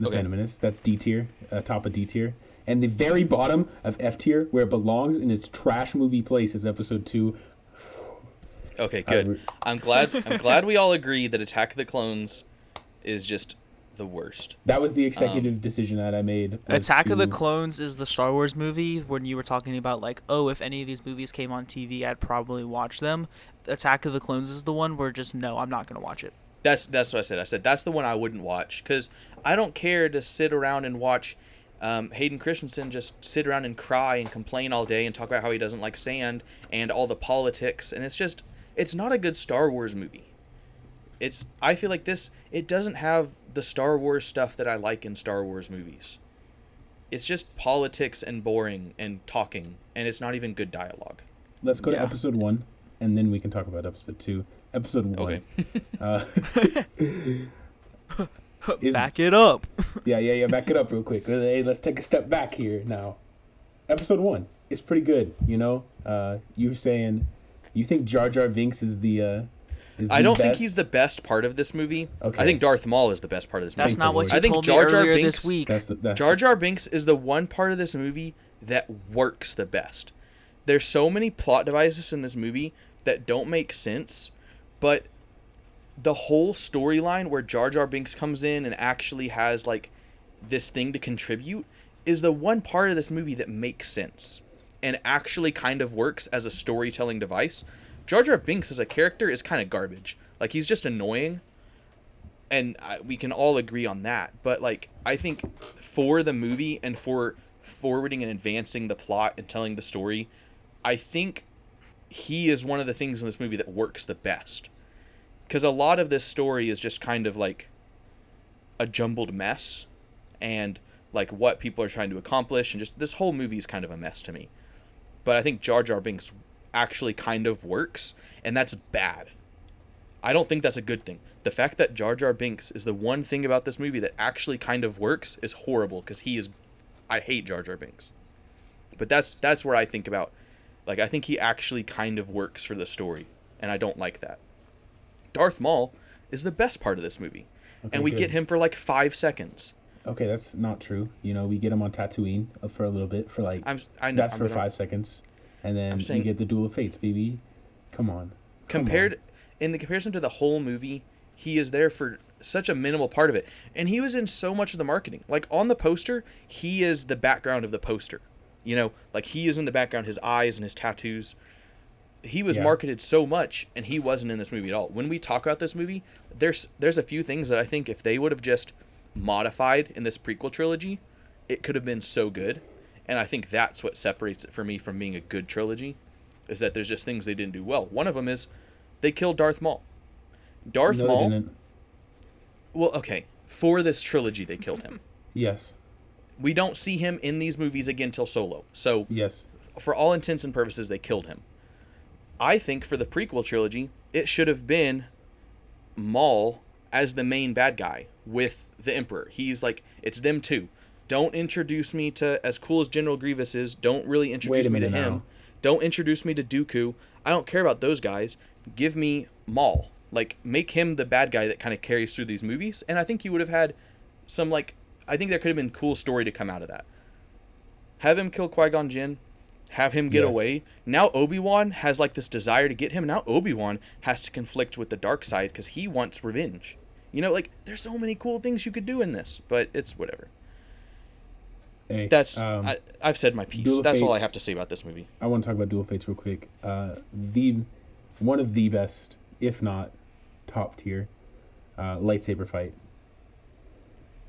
the Okay. Phantom Menace. That's D tier, uh, top of D tier. And the very bottom of F tier, where it belongs in its trash movie place, is episode two. Okay, I good. re- I'm glad. I'm glad we all agree that Attack of the Clones is just the worst. That was the executive Um, decision that I made. was Attack of the Clones is the Star Wars movie when you were talking about like, oh, if any of these movies came on TV, I'd probably watch them. Attack of the Clones is the one where just no, I'm not gonna watch it. That's that's what I said. I said that's the one I wouldn't watch because I don't care to sit around and watch um, Hayden Christensen just sit around and cry and complain all day and talk about how he doesn't like sand and all the politics and it's just it's not a good Star Wars movie. It's I feel like this it doesn't have the Star Wars stuff that I like in Star Wars movies. It's just politics and boring and talking and it's not even good dialogue. Let's go to episode one, and then we can talk about episode two. Episode one. Okay. Uh, Is- Back it up. yeah, yeah, yeah. Back it up real quick. Hey, let's take a step back here now. Episode one is pretty good. You know, uh, you were saying you think Jar Jar Binks is the. Uh, is the I don't think he's the best part of this movie. Okay. I think Darth Maul is the best part of this movie. That's not the what Lord. you I think told Jar me earlier Binks- this week. That's the, that's Jar Jar Binks is the one part of this movie that works the best. There's so many plot devices in this movie that don't make sense, but the whole storyline where Jar Jar Binks comes in and actually has like this thing to contribute is the one part of this movie that makes sense and actually kind of works as a storytelling device. Jar Jar Binks as a character is kind of garbage. Like he's just annoying and I, we can all agree on that. But like, I think for the movie and for forwarding and advancing the plot and telling the story, I think he is one of the things in this movie that works the best. Because a lot of this story is just kind of like a jumbled mess, and like what people are trying to accomplish, and just this whole movie is kind of a mess to me. But I think Jar Jar Binks actually kind of works, and that's bad. I don't think that's a good thing. The fact that Jar Jar Binks is the one thing about this movie that actually kind of works is horrible because he is I hate Jar Jar Binks. But that's that's where I think about like I think he actually kind of works for the story and I don't like that. Darth Maul is the best part of this movie. Okay, and we good. get him for like 5 seconds. Okay, that's not true. You know, we get him on Tatooine uh, for a little bit for like I'm I know that's I'm for gonna- five seconds, and then saying- you get the Duel of Fates, baby. Come on. Come compared on. in the comparison to the whole movie he is there for such a minimal part of it and he was in so much of the marketing like on the poster he is the background of the poster you know like he is in the background his eyes and his tattoos. He was Yeah. marketed so much and he wasn't in this movie at all. When we talk about this movie there's there's a few things that i think if they would have just modified in this prequel trilogy it could have been so good. And i think that's what separates it for me from being a good trilogy is that there's just things they didn't do well. One of them is they killed darth maul. Darth No, maul well okay. For this trilogy they killed him. Yes. We don't see him in these movies again till solo so Yes. for all intents and purposes, they killed him. I think for the prequel trilogy, it should have been Maul as the main bad guy with the Emperor. He's like, it's them two. Don't introduce me to as cool as General Grievous is. Don't really introduce me to minute him. Don't introduce me to Dooku. I don't care about those guys. Give me Maul. Like, make him the bad guy that kind of carries through these movies. And I think you would have had some like, I think there could have been cool story to come out of that. Have him kill Qui Gon Jinn, have him get Yes. away. Now Obi Wan has like this desire to get him. Now Obi Wan has to conflict with the dark side because he wants revenge. You know, like there's so many cool things you could do in this, but it's whatever. Hey, That's um, I, I've said my piece. Duel That's all I have to say about this movie. I want to talk about Duel Fates real quick. Uh, the one of the best, if not top tier, uh, lightsaber fight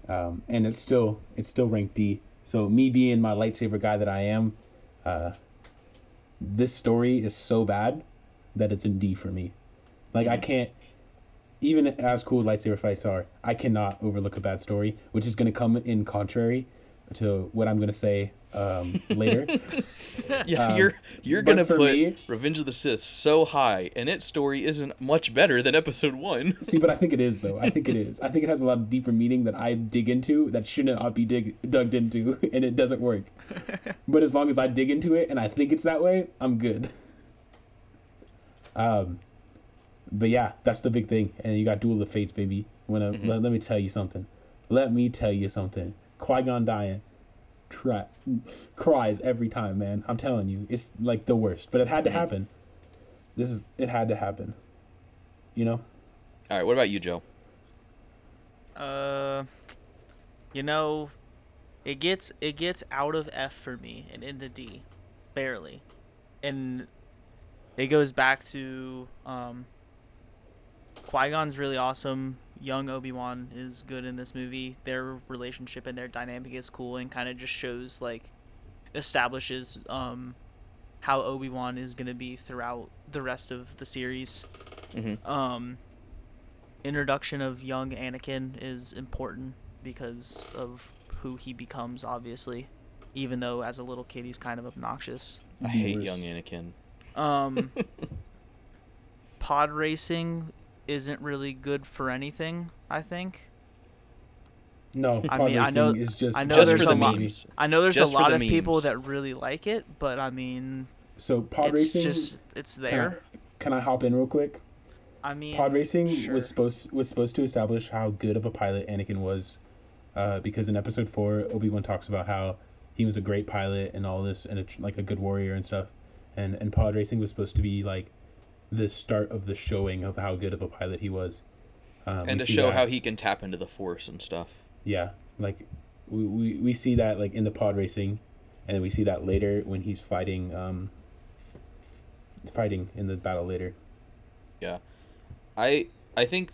um, and it's still it's still ranked D. So me being my lightsaber guy that I am, uh, this story is so bad that it's in D for me. Like I can't, even as cool lightsaber fights are, I cannot overlook a bad story, which is going to come in contrary to what I'm going to say um, later. Yeah, Um, you're you're gonna put me- Revenge of the Sith so high, and its story isn't much better than Episode One. See, but I think it is though. I think it is. I think it has a lot of deeper meaning that I dig into that should not be dig dug into, and it doesn't work. but as long as I dig into it and I think it's that way, I'm good. Um, but yeah, that's the big thing. And you got Duel of Fates, baby. Wanna Mhm. let, let me tell you something. Let me tell you something. Qui Gon dying, try, cries every time, man. I'm telling you, it's like the worst. But it had to Mhm. happen. This is it had to happen. You know. All right, what about you, Joe? Uh, you know, it gets it gets out of F for me and into D, barely, and it goes back to um. Qui Gon's really awesome. Young Obi Wan is good in this movie. Their relationship and their dynamic is cool and kind of just shows like establishes um how Obi Wan is gonna be throughout the rest of the series Mm-hmm. um introduction of young Anakin is important because of who he becomes obviously even though as a little kid he's kind of obnoxious I hate young Anakin. um pod racing isn't really good for anything I think No, I pod mean, I racing know- is just I know Just there's for the a lot- memes. I know there's Just a lot the of people that really like it but I mean So pod it's racing. just it's can I- there Can I hop in real quick? I mean Pod racing sure. was supposed was supposed to establish how good of a pilot Anakin was, uh, because in Episode Four, Obi Wan talks about how he was a great pilot and all this, and a, like a good warrior and stuff, and and pod racing was supposed to be like the start of the showing of how good of a pilot he was, um, and to show that- how he can tap into the Force and stuff. yeah, like we, we we see that like in the pod racing, and then we see that later when he's fighting um. Fighting in the battle later. Yeah, I I think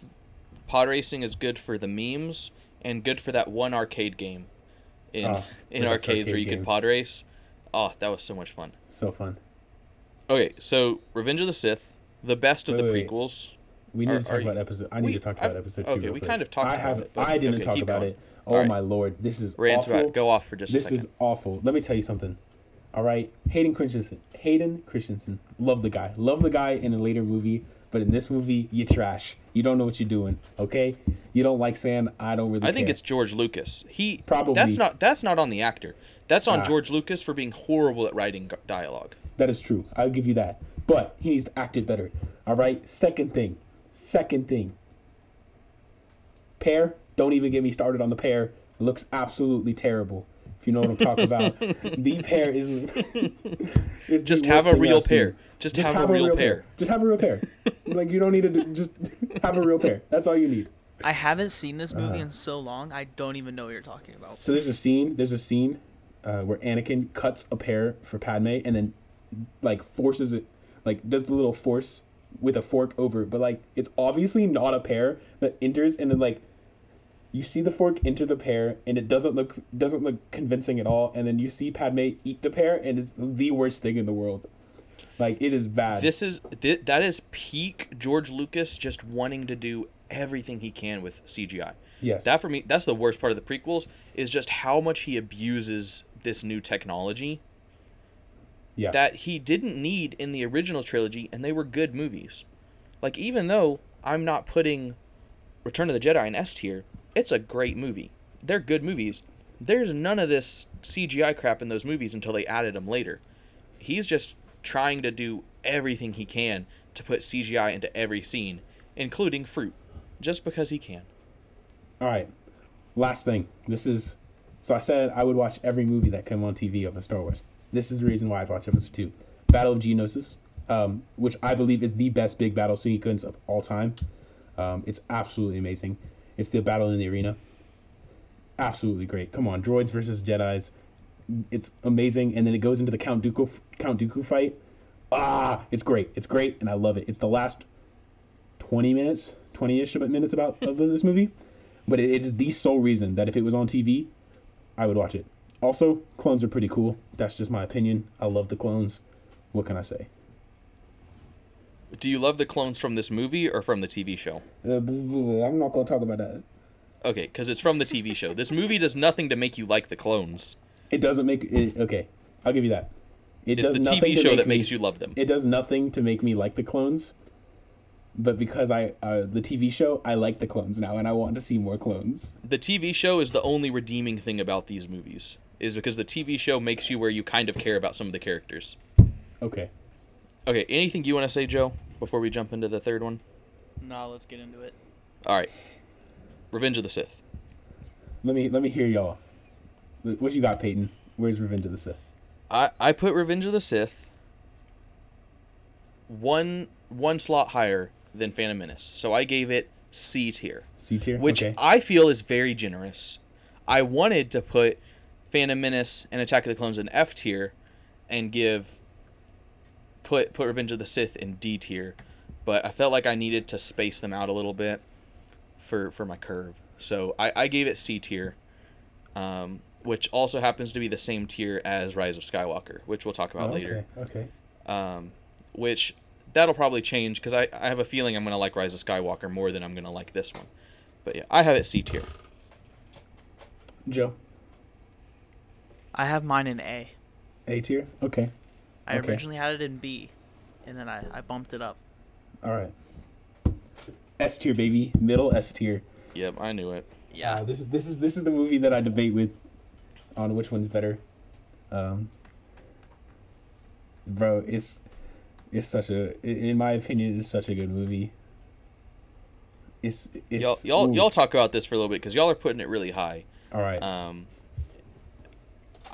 pod racing is good for the memes and good for that one arcade game in Oh, in arcades where you game. could pod race. Oh, that was so much fun. So fun. Okay, so Revenge of the Sith, the best of Wait, the wait, prequels. We need Are- to talk are you- about episode. I need we- to talk I've- about episode two. okay, we quick. kind of talked I about have. it, but- I didn't okay, talk about going. it. Oh Alright. my lord, this is Rant awful. about go off for just a This is awful. Let me tell you something. All right, Hayden Christensen. Hayden Christensen. Love the guy. Love the guy in a later movie, but in this movie, you trash. You don't know what you're doing. Okay, you don't like sand. I don't really. I think care. it's George Lucas. He Probably. That's not that's not on the actor. That's on Ah. George Lucas for being horrible at writing dialogue. that is true. I'll give you that. But he needs to act it better. All right. Second thing. Second thing. Pear. Don't even get me started on the pear. It looks absolutely terrible. If you know what I'm talking about. the pear is. is the Just have worst a real I've pear. Just, have, a real, pair. Just have a real pair. like you don't need to do, just have a real pair. That's all you need. I haven't seen this movie Uh. in so long I don't even know what you're talking about So there's a scene. There's a scene uh, where Anakin cuts a pear for Padme and then like forces it, like does the little force with a fork over. But like it's obviously not a pear that enters and then like you see the fork enter the pear and it doesn't look doesn't look convincing at all. And then you see Padme eat the pear and it's the worst thing in the world. Like it is bad. This is th- that is peak George Lucas just wanting to do everything he can with CGI. yes. That for me, that's the worst part of the prequels is just how much he abuses this new technology yeah. that he didn't need in the original trilogy, and they were good movies. Like even though I'm not putting Return of the Jedi in S tier, it's a great movie. They're good movies. There's none of this CGI crap in those movies until they added them later. He's just trying to do everything he can to put CGI into every scene, including fruit, just because he can. All right. Last thing. This is so I said I would watch every movie that came on TV of a Star Wars. This is the reason why I've watched episode two. Battle of Geonosis, um, which I believe is the best big battle sequence of all time. Um, it's absolutely amazing. It's the battle in the arena. Absolutely great. Come on, droids versus Jedi's. It's amazing, and then it goes into the Count Dooku Count Dooku fight. Ah, it's great. It's great, and I love it. It's the last twenty minutes, twenty-ish minutes about of this movie but it, it is the sole reason that if it was on TV, I would watch it. Also, clones are pretty cool. That's just my opinion. I love the clones. What can I say? Do you love the clones from this movie or from the TV show? Uh, I'm not gonna talk about that. Okay, because it's from the TV show. This movie does nothing to make you like the clones. It doesn't make it. Okay, I'll give you that. It It's does the nothing TV to show make that me- makes you love them. It does nothing to make me like the clones. But because I uh, the TV show, I like the clones now, and I want to see more clones. The TV show is the only redeeming thing about these movies, is because the TV show makes you where you kind of care about some of the characters. Okay. Okay, anything you want to say, Joe, before we jump into the third one? No, let's get into it. All right. Revenge of the Sith. Let me let me hear y'all. What you got, Peyton? Where's Revenge of the Sith? I, I put Revenge of the Sith one one slot higher than Phantom Menace. So I gave it C tier, C tier. which okay. I feel is very generous. I wanted to put Phantom Menace and Attack of the Clones in F tier and give put put Revenge of the Sith in D tier, but I felt like I needed to space them out a little bit for for my curve. So I, I gave it C tier. Um, which also happens to be the same tier as Rise of Skywalker, which we'll talk about Oh, later. Okay. Okay. Um, which that'll probably change because I, I have a feeling I'm gonna like Rise of Skywalker more than I'm gonna like this one. But yeah, I have it C tier. Joe. I have mine in A. A tier. Okay. I Okay. originally had it in B, and then I, I bumped it up. All right. S tier, baby. Middle S tier. Yep, I knew it. Yeah. Uh, this is this is this is the movie that I debate with on which one's better. Um, bro, it's it's such a in my opinion it's such a good movie. It's it's Y'all y'all ooh. y'all talk about this for a little bit because y'all are putting it really high. all right. Um,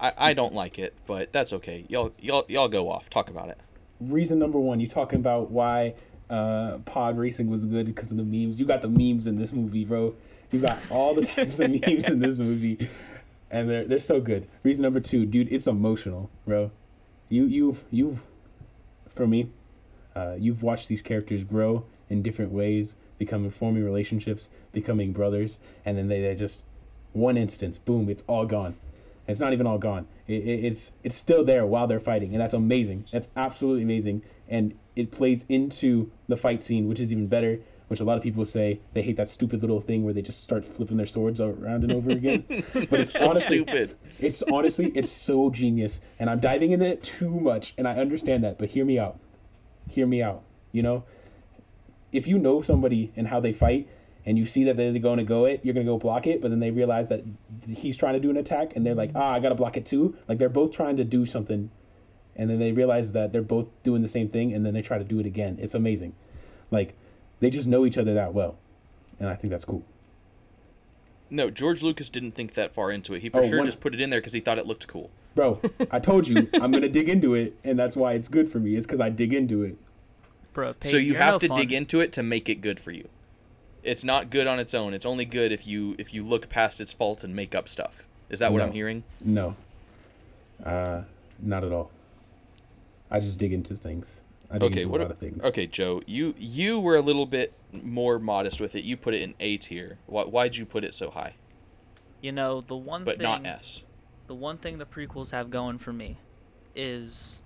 I I don't like it, but that's okay. Y'all y'all y'all go off. Talk about it. Reason number one, you talking about why uh, pod racing was good because of the memes. You got the memes in this movie, bro. You got all the types of memes in this movie, and they're they're so good. Reason number two, dude, it's emotional, bro. You you've you've for me, uh, you've watched these characters grow in different ways, becoming forming relationships, becoming brothers, and then they, they just one instance, boom, it's all gone. It's not even all gone. It, it, it's it's still there while they're fighting, and that's amazing. That's absolutely amazing, and it plays into the fight scene, which is even better. Which a lot of people say they hate that stupid little thing where they just start flipping their swords around and over again. But it's honestly stupid. it's honestly it's so genius, and I'm diving into it too much, and I understand that. But hear me out. Hear me out. You know, if you know somebody and how they fight, and you see that they're going to go it, you're going to go block it, but then they realize that he's trying to do an attack, and they're like, ah, I got to block it too. Like they're both trying to do something, and then they realize that they're both doing the same thing, and then they try to do it again. It's amazing. Like they just know each other that well, and I think that's cool. No, George Lucas didn't think that far into it. He for Oh, sure one- just put it in there because he thought it looked cool. Bro, I told you I'm gonna dig into it, and that's why it's good for me. It's because I dig into it. Bro, so you have to dig into it to make it good for you. It's not good on its own. It's only good if you if you look past its faults and make up stuff. Is that what No. I'm hearing? No, uh, not at all. I just dig into things. I dig Okay, into what a a- lot of things. Okay, Joe, you you were a little bit more modest with it. You put it in A tier. Why why'd you put it so high? You know, the one But thing not S. the one thing the prequels have going for me is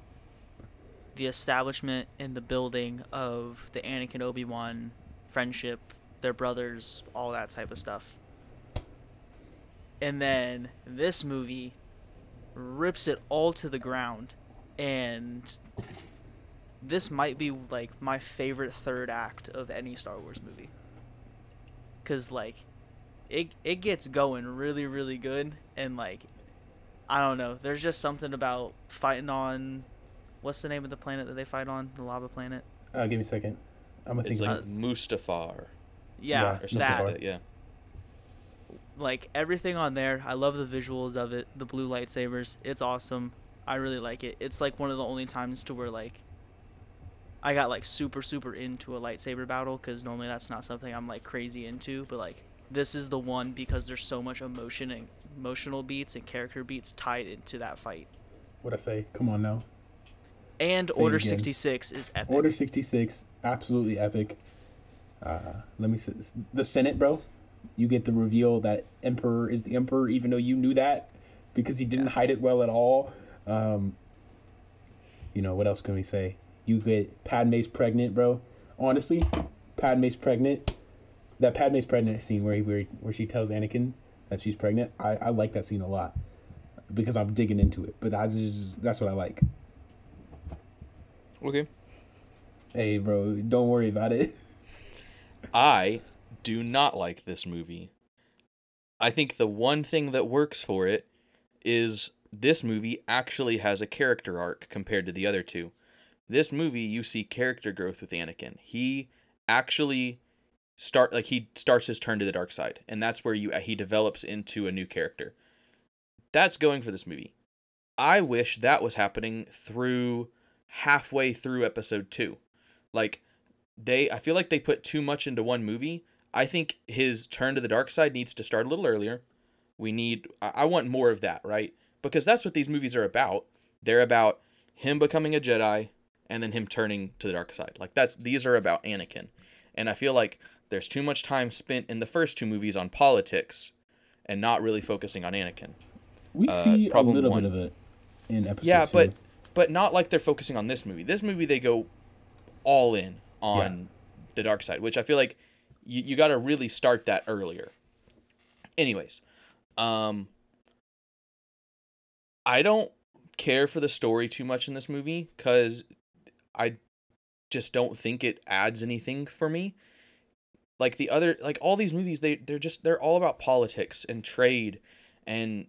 the establishment and the building of the Anakin Obi Wan friendship, their brothers, all that type of stuff. And then this movie rips it all to the ground, and this might be like my favorite third act of any Star Wars movie. Cause like, it it gets going really really good, and like I don't know. There's just something about fighting on what's the name of the planet that they fight on? The lava planet. Uh, give me a second. I'm gonna It's think. like Uh, Mustafar Yeah, Yeah, or that. like that. Yeah. Like everything on there. I love the visuals of it. The blue lightsabers. It's awesome. I really like it. It's like one of the only times to where like I got like super super into a lightsaber battle cuz normally that's not something I'm like crazy into, but like this is the one because there's so much emotion and emotional beats and character beats tied into that fight. what I say? Come on now. And Say Order 66 is epic. Order 66, absolutely epic. Uh, let me see. The Senate, bro. You get the reveal that Emperor is the Emperor, even though you knew that because he didn't hide it well at all. Um, you know what else can we say? You get Padme's pregnant, bro. Honestly, Padme's pregnant. That Padme's pregnant scene where he, where where she tells Anakin that she's pregnant. I, I like that scene a lot because I'm digging into it. But I just that's what I like. Okay. Hey, bro, don't worry about it. I do not like this movie. I think the one thing that works for it is this movie actually has a character arc compared to the other two. This movie you see character growth with Anakin. He actually start like he starts his turn to the dark side and that's where you he develops into a new character. That's going for this movie. I wish that was happening through halfway through episode 2. Like they I feel like they put too much into one movie. I think his turn to the dark side needs to start a little earlier. We need I want more of that, right? Because that's what these movies are about. They're about him becoming a Jedi and then him turning to the dark side. Like that's these are about Anakin. And I feel like there's too much time spent in the first two movies on politics and not really focusing on Anakin. We Uh, see a little one. bit of it in episode Yeah, two. but but not like they're focusing on this movie. This movie they go all in on the dark side, which I feel like you, you got to really start that earlier. Anyways, um I don't care for the story too much in this movie cuz I just don't think it adds anything for me. Like the other like all these movies they they're just they're all about politics and trade and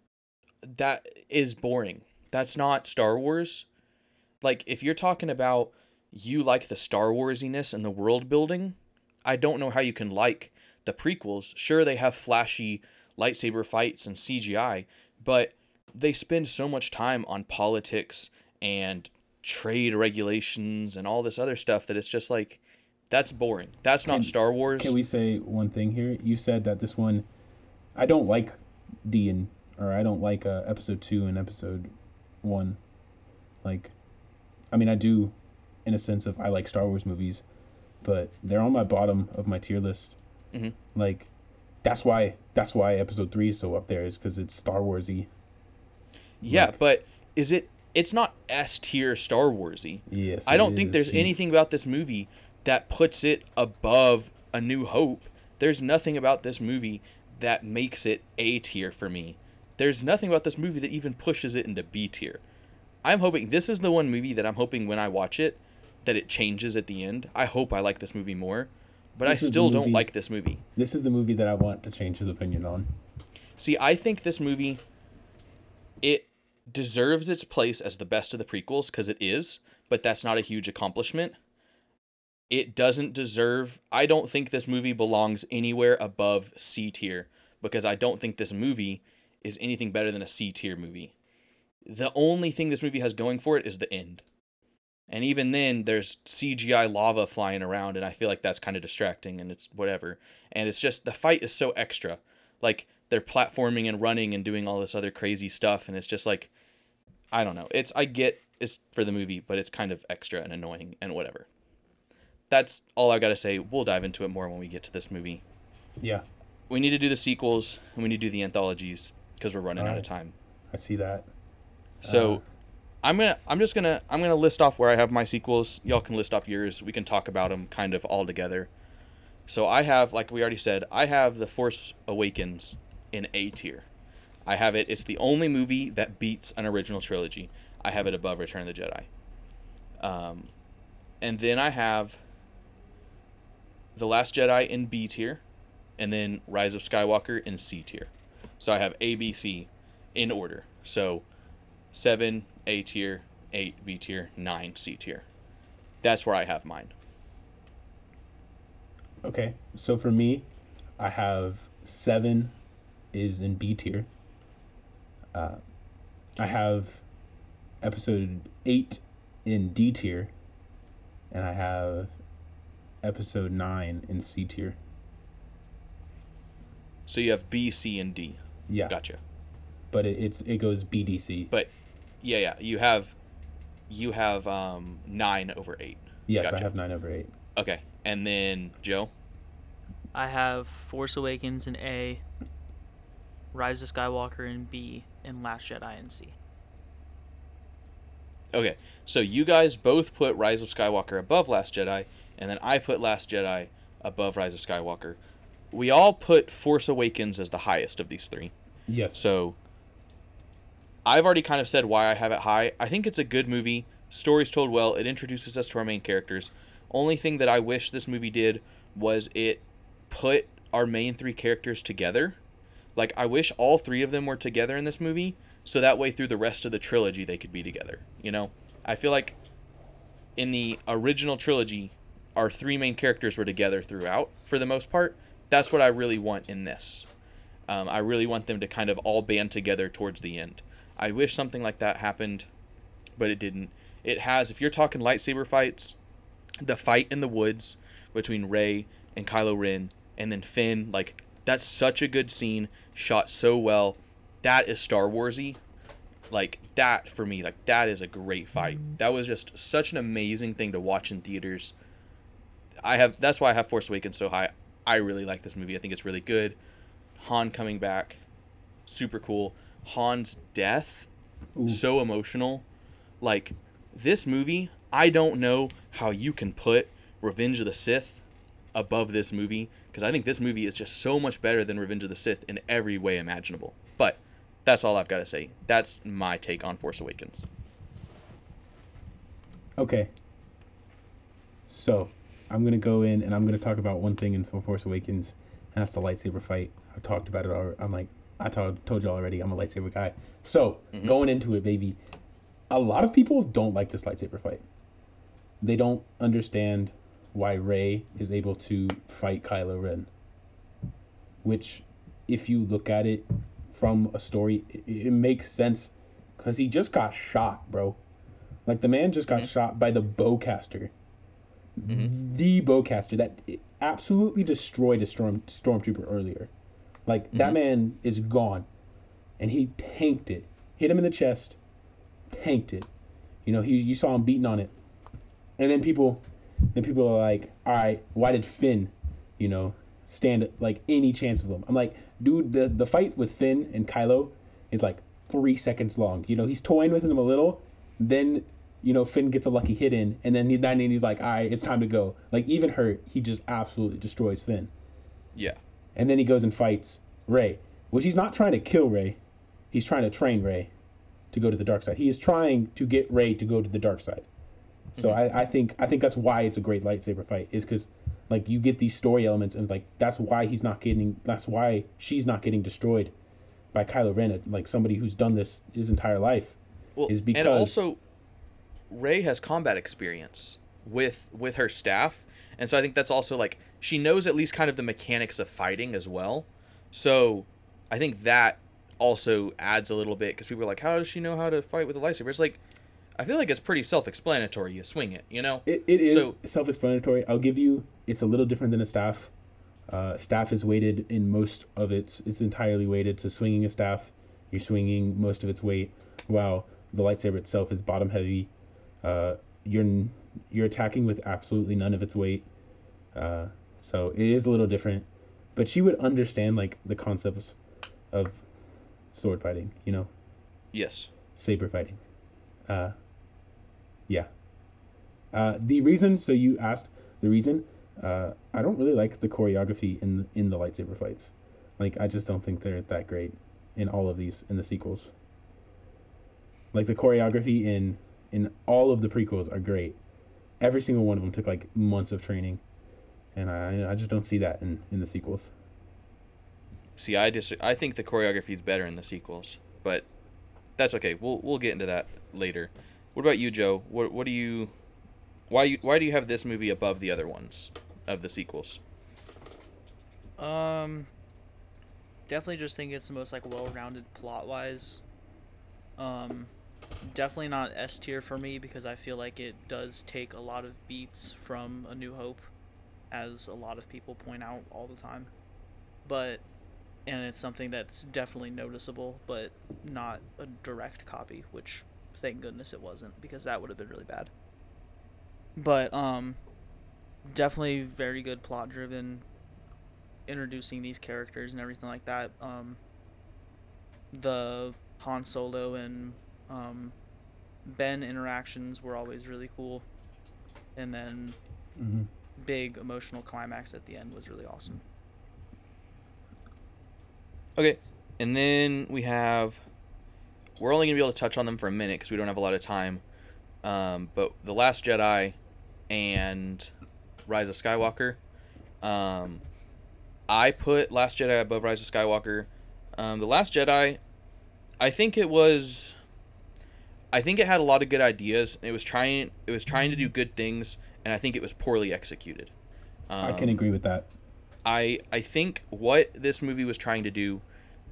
that is boring. That's not Star Wars. Like if you're talking about you like the Star Warsiness and the world building, I don't know how you can like the prequels. Sure they have flashy lightsaber fights and CGI, but they spend so much time on politics and trade regulations and all this other stuff that it's just like that's boring. That's not Can- Star Wars. Can we say one thing here? You said that this one, I don't like D and or I don't like uh, episode two and episode one. Like, I mean, I do, in a sense of I like Star Wars movies, but they're on my bottom of my tier list. Mhm. Like, that's why that's why episode three is so up there is because it's Star Warsy. yeah, like- but is it it's not S tier Star Warsy. Yes, I don't think is. there's anything about this movie that puts it above A New Hope. There's nothing about this movie that makes it A tier for me. There's nothing about this movie that even pushes it into B tier. I'm hoping this is the one movie that I'm hoping when I watch it that it changes at the end. I hope I like this movie more, but This I still don't like this movie. This is the movie that I want to change his opinion on. See, I think this movie it deserves its place as the best of the prequels because it is, but that's not a huge accomplishment. It doesn't deserve I don't think this movie belongs anywhere above C tier because I don't think this movie is anything better than a C tier movie. The only thing this movie has going for it is the end. And even then there's CGI lava flying around and I feel like that's kind of distracting and it's whatever. And it's just the fight is so extra. Like they're platforming and running and doing all this other crazy stuff and it's just like i don't know. It's i get it's for the movie but it's kind of extra and annoying and whatever. That's all i gotta say. We'll dive into it more when we get to this movie. Yeah, we need to do the sequels and we need to do the anthologies because we're running out of time. I see that. so Uh, i'm gonna i'm just gonna i'm gonna list off where i have my sequels. Y'all can list off yours. We can talk about them kind of all together. So i have like we already said i have the force awakens in a tier. I have it it's the only movie that beats an original trilogy. I have it above return of the jedi. Um, and then i have the last jedi in b tier and then rise of skywalker in c tier. So i have a b c in order. So 7 A tier, 8 B tier, 9 C tier. That's where I have mine. Okay, so for me, I have seven is in B tier. Uh, I have episode eight in D tier, and I have episode nine in C tier. So you have B, C, and D. Yeah, Gotcha. but it, it's it goes BDC. But yeah, yeah, you have you have um 9 over 8. Yes, I have nine over eight. Okay. And then Joe, I have Force Awakens in A, Rise of Skywalker in B, and Last Jedi in C. Okay, so you guys both put Rise of Skywalker above Last Jedi, and then I put Last Jedi above Rise of Skywalker. We all put Force Awakens as the highest of these three. Yes. So I've already kind of said why I have it high. I think it's a good movie. Story's told well. It introduces us to our main characters. Only thing that I wish this movie did was it put our main three characters together. Like I wish all three of them were together in this movie so that way through the rest of the trilogy they could be together, you know? I feel like in the original trilogy our three main characters were together throughout for the most part. That's what I really want in this. Um, I really want them to kind of all band together towards the end. I wish something like that happened, but it didn't. It has, if you're talking lightsaber fights, the fight in the woods between Rey and Kylo Ren, and then Finn, like, that's such a good scene, shot so well. That is Star Warsy. Like, that for me, like, that is a great fight. That was just such an amazing thing to watch in theaters. I have, that's why I have Force Awakens so high. I really like this movie. I think it's really good. Han coming back, super cool. Han's death, Ooh. so emotional. Like this movie, I don't know how you can put Revenge of the Sith above this movie because I think this movie is just so much better than Revenge of the Sith in every way imaginable. But that's all I've got to say. That's my take on Force Awakens. Okay. So, I'm gonna go in and I'm gonna talk about one thing in Force Awakens, and that's the lightsaber fight. I've talked about it. Already. I'm like, I told told you already. I'm a lightsaber guy. So mm-hmm. going into it, baby, a lot of people don't like this lightsaber fight. They don't understand why Rey is able to fight Kylo Ren. Which, if you look at it from a story, it, it makes sense, because he just got shot, bro. Like the man just got mm-hmm. shot by the bowcaster. Mm-hmm. The bowcaster that absolutely destroyed a storm stormtrooper earlier. Like mm-hmm. that man is gone, and he tanked it. Hit him in the chest, tanked it. You know, he you saw him beating on it, and then people, then people are like, all right, why did Finn, you know, stand like any chance of him? I'm like, dude, the the fight with Finn and Kylo is like three seconds long. You know, he's toying with him a little, then you know Finn gets a lucky hit in, and then he, then he's like, all right, it's time to go. Like even hurt, he just absolutely destroys Finn. Yeah. And then he goes and fights Rey, which he's not trying to kill Rey. He's trying to train Rey to go to the dark side. He is trying to get Rey to go to the dark side. So I, I think I think that's why it's a great lightsaber fight is because like you get these story elements and like that's why he's not getting that's why she's not getting destroyed by Kylo Ren like somebody who's done this his entire life Well, is because and also Rey has combat experience with with her staff, and so I think that's also like she knows at least kind of the mechanics of fighting as well. So I think that also adds a little bit because people are like, how does she know how to fight with a lightsaber? It's like I feel like it's pretty self-explanatory. You swing it, you know. It, it is So- self-explanatory. I'll give you. It's a little different than a staff. Uh, staff is weighted in most of its. It's entirely weighted. So swinging a staff, you're swinging most of its weight. While the lightsaber itself is bottom heavy. Uh, you're you're attacking with absolutely none of its weight. Uh, so it is a little different. But she would understand like the concepts of sword fighting. You know, Yes. saber fighting. Uh, yeah. Uh, the reason, so you asked the reason. Uh, I don't really like the choreography in in the lightsaber fights. Like I just don't think they're that great in all of these in the sequels. Like the choreography in in all of the prequels are great. Every single one of them took like months of training, and I I just don't see that in in the sequels. See, I dis- I think the choreography is better in the sequels, but that's okay. We'll we'll get into that later. What about you, Joe? What what do you why you why do you have this movie above the other ones of the sequels? Um, definitely just think it's the most like well-rounded plot-wise. Um, definitely not S tier for me because I feel like it does take a lot of beats from A New Hope, as a lot of people point out all the time. But, and it's something that's definitely noticeable, but not a direct copy, which thank goodness it wasn't because that would have been really bad. But um, definitely very good plot-driven introducing these characters and everything like that. Um, the Han Solo and um, Ben interactions were always really cool, and then hmm big emotional climax at the end was really awesome. Okay, and then we have. We're only gonna be able to touch on them for a minute because we don't have a lot of time. Um, but the Last Jedi and Rise of Skywalker. Um, I put Last Jedi above Rise of Skywalker. Um, the Last Jedi, I think it was. I think it had a lot of good ideas. It was trying. It was trying to do good things, and I think it was poorly executed. I can Um, agree with that. I I think what this movie was trying to do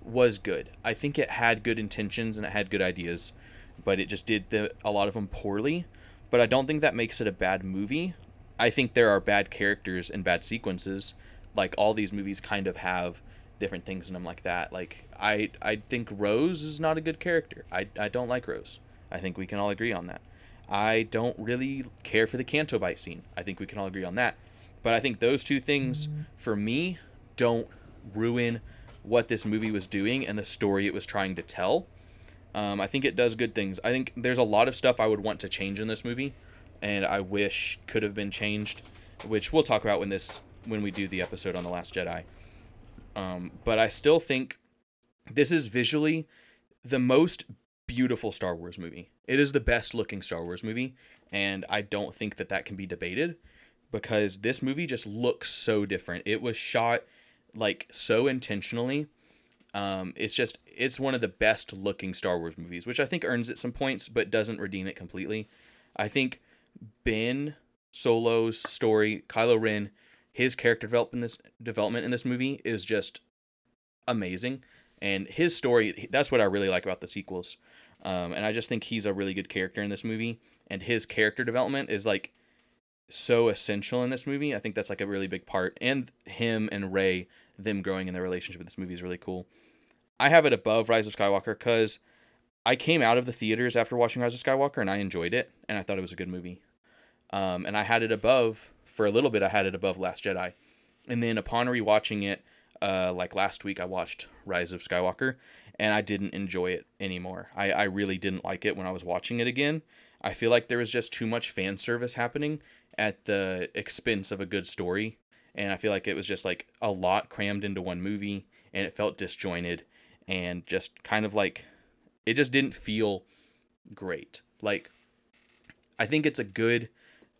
was good. I think it had good intentions and it had good ideas, but it just did the a lot of them poorly. But I don't think that makes it a bad movie. I think there are bad characters and bad sequences. Like all these movies kind of have different things in them like that. Like I I think Rose is not a good character. I I don't like Rose. I think we can all agree on that. I don't really care for the Canto Bight scene. I think we can all agree on that. But I think those two things, for me, don't ruin what this movie was doing and the story it was trying to tell. Um, I think it does good things. I think there's a lot of stuff I would want to change in this movie, and I wish could have been changed, which we'll talk about when this when we do the episode on the Last Jedi. Um, but I still think this is visually the most beautiful Star Wars movie. It is the best looking Star Wars movie, and I don't think that that can be debated because this movie just looks so different. It was shot like so intentionally. Um, it's just it's one of the best looking Star Wars movies, which I think earns it some points, but doesn't redeem it completely. I think Ben Solo's story, Kylo Ren, his character development in this development in this movie is just amazing, and his story that's what I really like about the sequels. Um, and I just think he's a really good character in this movie, and his character development is like so essential in this movie. I think that's like a really big part. And him and Rey, them growing in their relationship in this movie is really cool. I have it above Rise of Skywalker because I came out of the theaters after watching Rise of Skywalker and I enjoyed it and I thought it was a good movie. Um, and I had it above for a little bit. I had it above Last Jedi, and then upon rewatching it, uh, like last week, I watched Rise of Skywalker, and I didn't enjoy it anymore. I, I really didn't like it when I was watching it again. I feel like there was just too much fan service happening at the expense of a good story, and I feel like it was just like a lot crammed into one movie, and it felt disjointed, and just kind of like it just didn't feel great. Like I think it's a good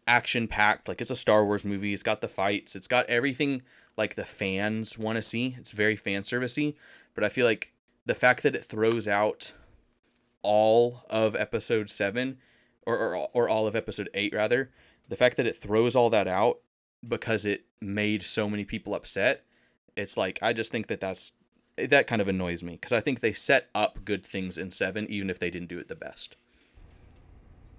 action packed like it's a Star Wars movie. It's got the fights. It's got everything like the fans want to see. It's very fan servicey, but I feel like the fact that it throws out all of episode 7 or or, or all of episode 8 rather, the fact that it throws all that out because it made so many people upset, it's like I just think that that's that kind of annoys me because I think they set up good things in 7 even if they didn't do it the best.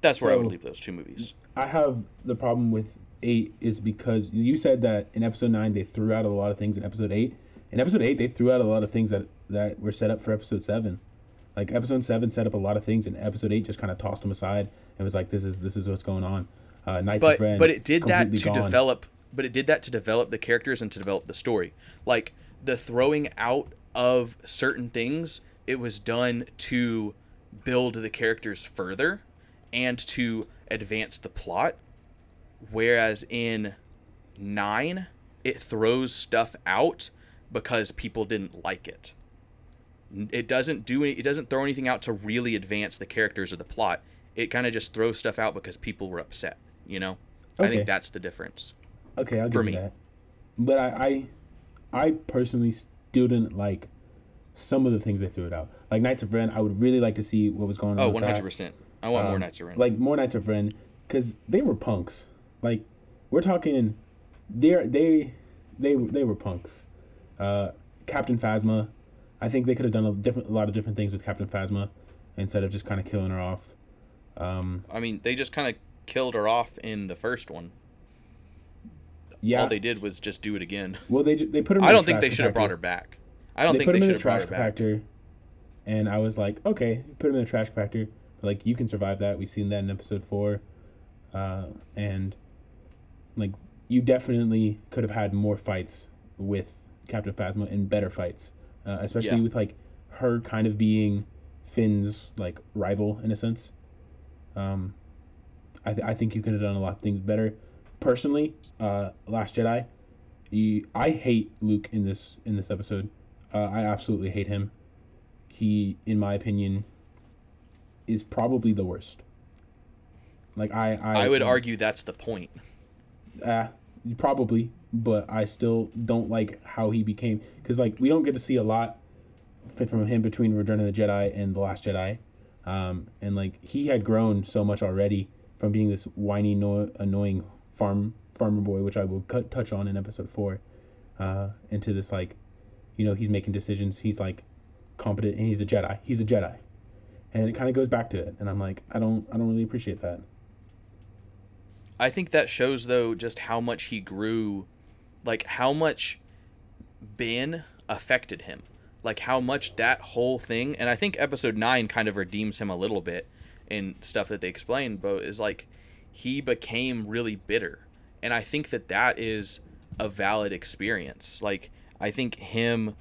That's where I would leave those two movies. I have the problem with eight is because you said that in episode nine they threw out a lot of things in episode eight. In episode eight they threw out a lot of things that that were set up for episode seven. Like episode seven set up a lot of things, and episode eight just kind of tossed them aside and was like, "This is this is what's going on." Uh, Knights but of Ren, but it did that to gone. develop but it did that to develop the characters and to develop the story like the throwing out of certain things it was done to build the characters further and to advance the plot whereas in 9 it throws stuff out because people didn't like it it doesn't do any, it doesn't throw anything out to really advance the characters or the plot it kind of just throws stuff out because people were upset you know i think that's the difference Okay, I'll for me. that. But I, I, I personally still didn't like some of the things they threw it out. Like Knights of Ren, I would really like to see what was going on. oh 100% i want more Um, knights of ren Like more Knights of Ren, because they were punks. Like we're talking, they're they, they they were punks. Uh, Captain Phasma, I think they could have done a different, a lot of different things with Captain Phasma, instead of just kind of killing her off. Um, i mean they just kind of killed her off in the first one yeah. all they did was just do it again well, they they put her. In i don't think they should have brought her back i don't they think they should have brought her back compactor, and I was like, okay, put him in a trash compactor. Like you can survive that. We've seen that in episode four, uh, and like you definitely could have had more fights with Captain Phasma in better fights, uh, especially Yeah. with like her kind of being Finn's like rival in a sense. Um, I, th- I think you could have done a lot of things better. Personally, uh, Last Jedi, you, I hate Luke in this in this episode. Uh, I absolutely hate him. He, in my opinion, is probably the worst. Like I, I, I would argue that's the point. uh, probably, but I still don't like how he became because like we don't get to see a lot from him between Return of the Jedi and the Last Jedi, um, and like he had grown so much already from being this whiny, no- annoying farm farmer boy, which I will cut touch on in episode four, uh, into this like, you know, he's making decisions. He's like competent, and he's a Jedi. He's a Jedi, and it kind of goes back to it. And I'm like, I don't, I don't really appreciate that. I think that shows though just how much he grew, like how much Ben affected him, like how much that whole thing. And I think episode nine kind of redeems him a little bit in stuff that they explain. But is like he became really bitter, and I think that that is a valid experience. Like I think him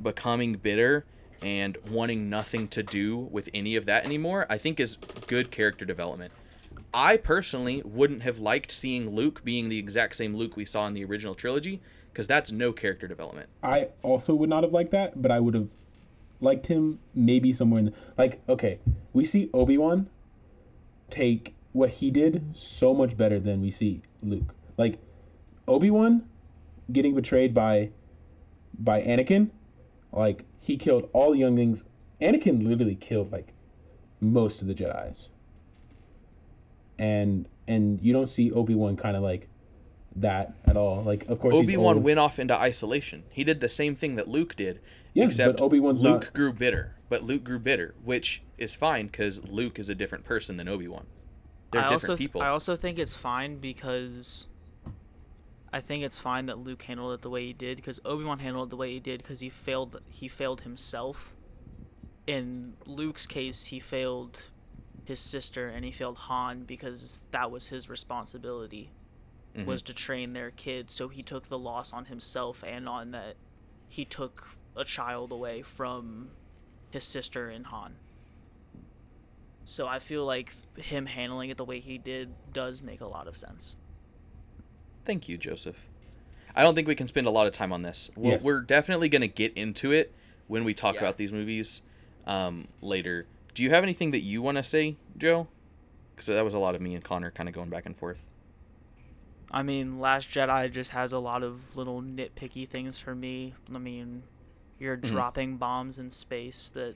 becoming bitter and wanting nothing to do with any of that anymore, I think is good character development. I personally wouldn't have liked seeing Luke being the exact same Luke we saw in the original trilogy because that's no character development. I also would not have liked that, but I would have liked him maybe somewhere in the like. Okay, we see Obi Wan take what he did so much better than we see Luke. Like Obi Wan getting betrayed by by Anakin, like he killed all the younglings. Anakin literally killed like most of the Jedi's, and and you don't see Obi Wan kind of like that at all. Like of course Obi Wan went off into isolation. He did the same thing that Luke did, Yeah, except Obi-Wan's Luke not- grew bitter. But Luke grew bitter, which is fine because Luke is a different person than Obi Wan. They're I different also th- people. I also think it's fine because I think it's fine that Luke handled it the way he did because Obi Wan handled it the way he did because he failed he failed himself. In Luke's case, he failed his sister and he failed Han because that was his responsibility Mhm. was to train their kid. So he took the loss on himself and on that he took a child away from his sister and Han. So I feel like him handling it the way he did does make a lot of sense. Thank you, Joseph. I don't think we can spend a lot of time on this. We're, Yes. we're definitely going to get into it when we talk Yeah. about these movies um, later. Do you have anything that you want to say, Joe? Because that was a lot of me and Connor kind of going back and forth. I mean, Last Jedi just has a lot of little nitpicky things for me. I mean, you're dropping bombs in space that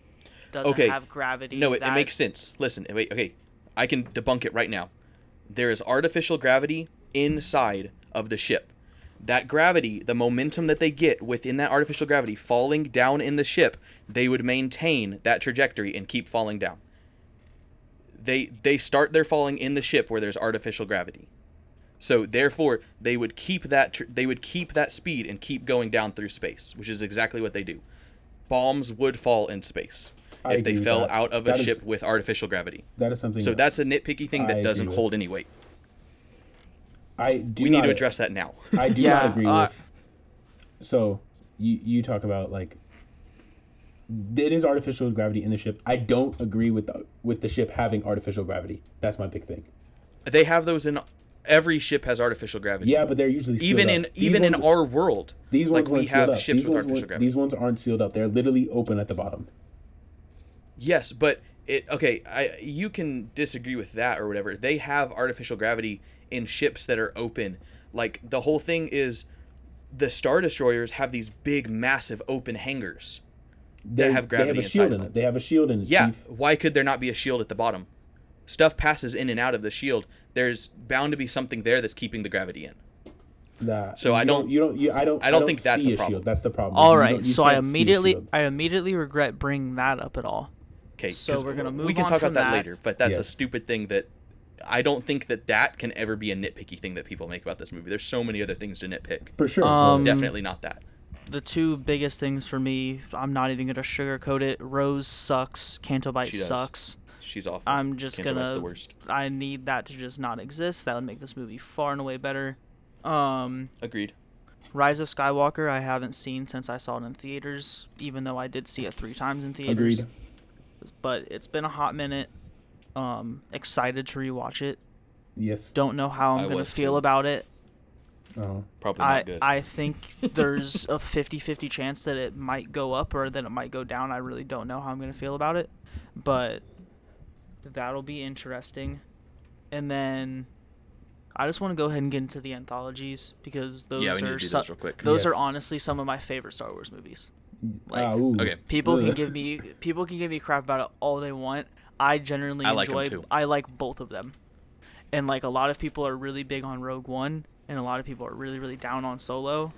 doesn't Mm-hmm. Okay. have gravity. No, it, it makes sense. Listen, wait, okay. I can debunk it right now. There is artificial gravity inside of the ship. That gravity, the momentum that they get within that artificial gravity falling down in the ship, they would maintain that trajectory and keep falling down. They they start their falling in the ship where there's artificial gravity. So therefore, they would keep that tr- they would keep that speed and keep going down through space, which is exactly what they do. Bombs would fall in space I if they fell that. out of a That is- ship with artificial gravity. That is something. So that's a nitpicky thing that agree doesn't hold any weight. I do We need to address that now. I do Yeah, not agree uh, with. So you you talk about like it is artificial gravity in the ship. I don't agree with the, with the ship having artificial gravity. That's my big thing. They have those in every ship has artificial gravity. Yeah, but they're usually sealed even up. in These even in ones- our world, these ones like we weren't sealed have up. ships these with artificial gravity. These ones aren't sealed up. They're literally open at the bottom. Yes, but it okay. I you can disagree with that or whatever. They have artificial gravity in ships that are open. Like the whole thing is, the star destroyers have these big, massive open hangars. They have gravity They have a shield inside in them. it. They have a shield in it. Yeah, Steve. why could there not be a shield at the bottom? Stuff passes in and out of the shield. There's bound to be something there that's keeping the gravity in. Nah, So I you don't- You don't. You, I don't. I don't think that's a a problem. shield. That's the problem. All right. You you so I can't see a immediately. I immediately regret bringing that up at all. Okay, So 'cause we're gonna move. We can on talk about that, that. later, but that's a stupid thing that I don't think that that can ever be a nitpicky thing that people make about this movie. There's so many other things to nitpick. for sure. Um, Definitely not that. The two biggest things for me, I'm not even gonna sugarcoat it. Rose sucks. Canto Bight sucks. She's awful. I'm just gonna. the worst. I need that to just not exist. That would make this movie far and away better. Um, Agreed. Rise of Skywalker, I haven't seen since I saw it in theaters, even though I did see it three times in theaters. Agreed. But it's been a hot minute. Um, excited to rewatch it. Yes. Don't know how I'm I gonna feel too. about it. Oh. Probably not I good. I think there's a 50-50 chance that it might go up or that it might go down. I really don't know how I'm gonna feel about it, but that'll be interesting. And then I just want to go ahead and get into the anthologies because those yeah, are to do those real quick. those are honestly some of my favorite Star Wars movies. Like, Ah. Okay. People can give me people can give me crap about it all they want. I generally I like 'em enjoy too. I like both of them. And like a lot of people are really big on Rogue One and a lot of people are really really down on Solo.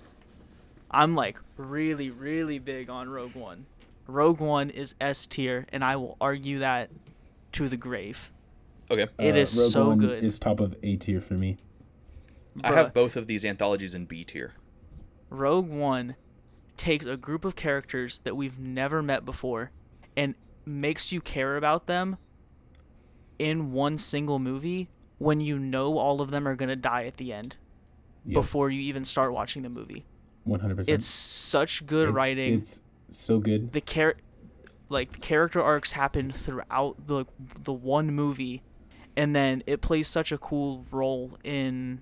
I'm like really really big on Rogue One. Rogue One is S tier and I will argue that to the grave. Okay. It Uh, is Rogue so One good. Is top of A tier for me. I have both of these anthologies in B tier. Rogue One takes a group of characters that we've never met before and makes you care about them in one single movie when you know all of them are going to die at the end Yeah. before you even start watching the movie. One hundred percent. It's such good writing. It's so good. the char- like the character arcs happen throughout the the one movie and then it plays such a cool role in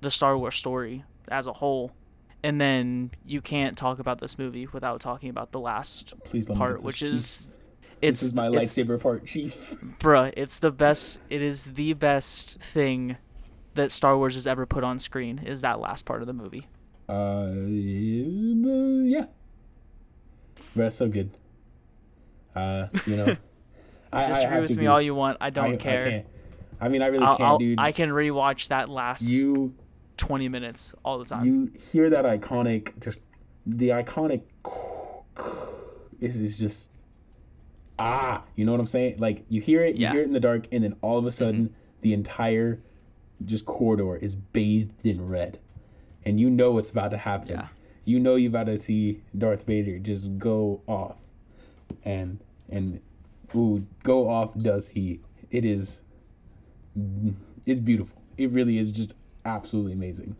the Star Wars story as a whole. And then you can't talk about this movie without talking about the last part, which Chief. is it's this is my lightsaber part, Chief. bruh, it's the best it is the best thing that Star Wars has ever put on screen is that last part of the movie. Uh, yeah. That's so good. Uh, you know, I, Disagree with me agree. all you want. I don't I, care. I, can't. I mean, I really I'll, can't, I'll- dude. I can rewatch that last you 20 minutes all the time. you hear that iconic, just the iconic. This is just ah, you know what I'm saying? Like you hear it, you Yeah. hear it in the dark, and then all of a sudden, the entire just corridor is bathed in red, and you know what's about to happen. Yeah. You know you're about to see Darth Vader just go off, and and ooh, go off does he? It is. It's beautiful. It really is just absolutely amazing.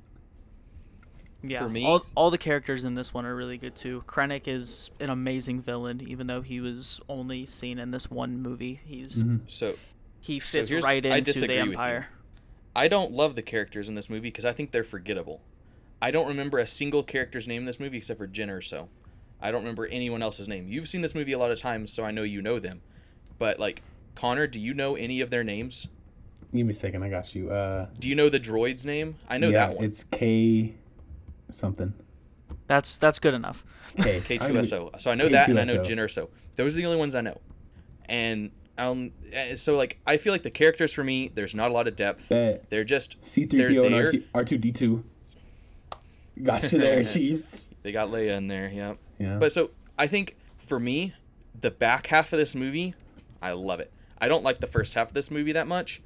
yeah. for me- all, all the characters in this one are really good too. Krennic is an amazing villain, even though he was only seen in this one movie. He's Mm-hmm. So he fits here's- right I into disagree the. Empire. I don't love the characters in this movie because I think they're forgettable. I don't remember a single character's name in this movie except for Jyn Erso. I don't remember anyone else's name. You've seen this movie a lot of times, so I know you know them. But like Connor, do you know any of their names? Give me a second. I got you. Uh, Do you know the droid's name? I know yeah, that one. it's K something. That's that's good enough. K. K2SO. So I know that, and I know K2SO. Jyn Erso. Those are the only ones I know. And um, eh, so like I feel like the characters for me, there's not a lot of depth. Bet. They're just C-3PO and R two D two. Got you there, Chief. They got Leia in there, yeah. Yeah. But so I think for me, the back half of this movie, I love it. I don't like the first half of this movie that much.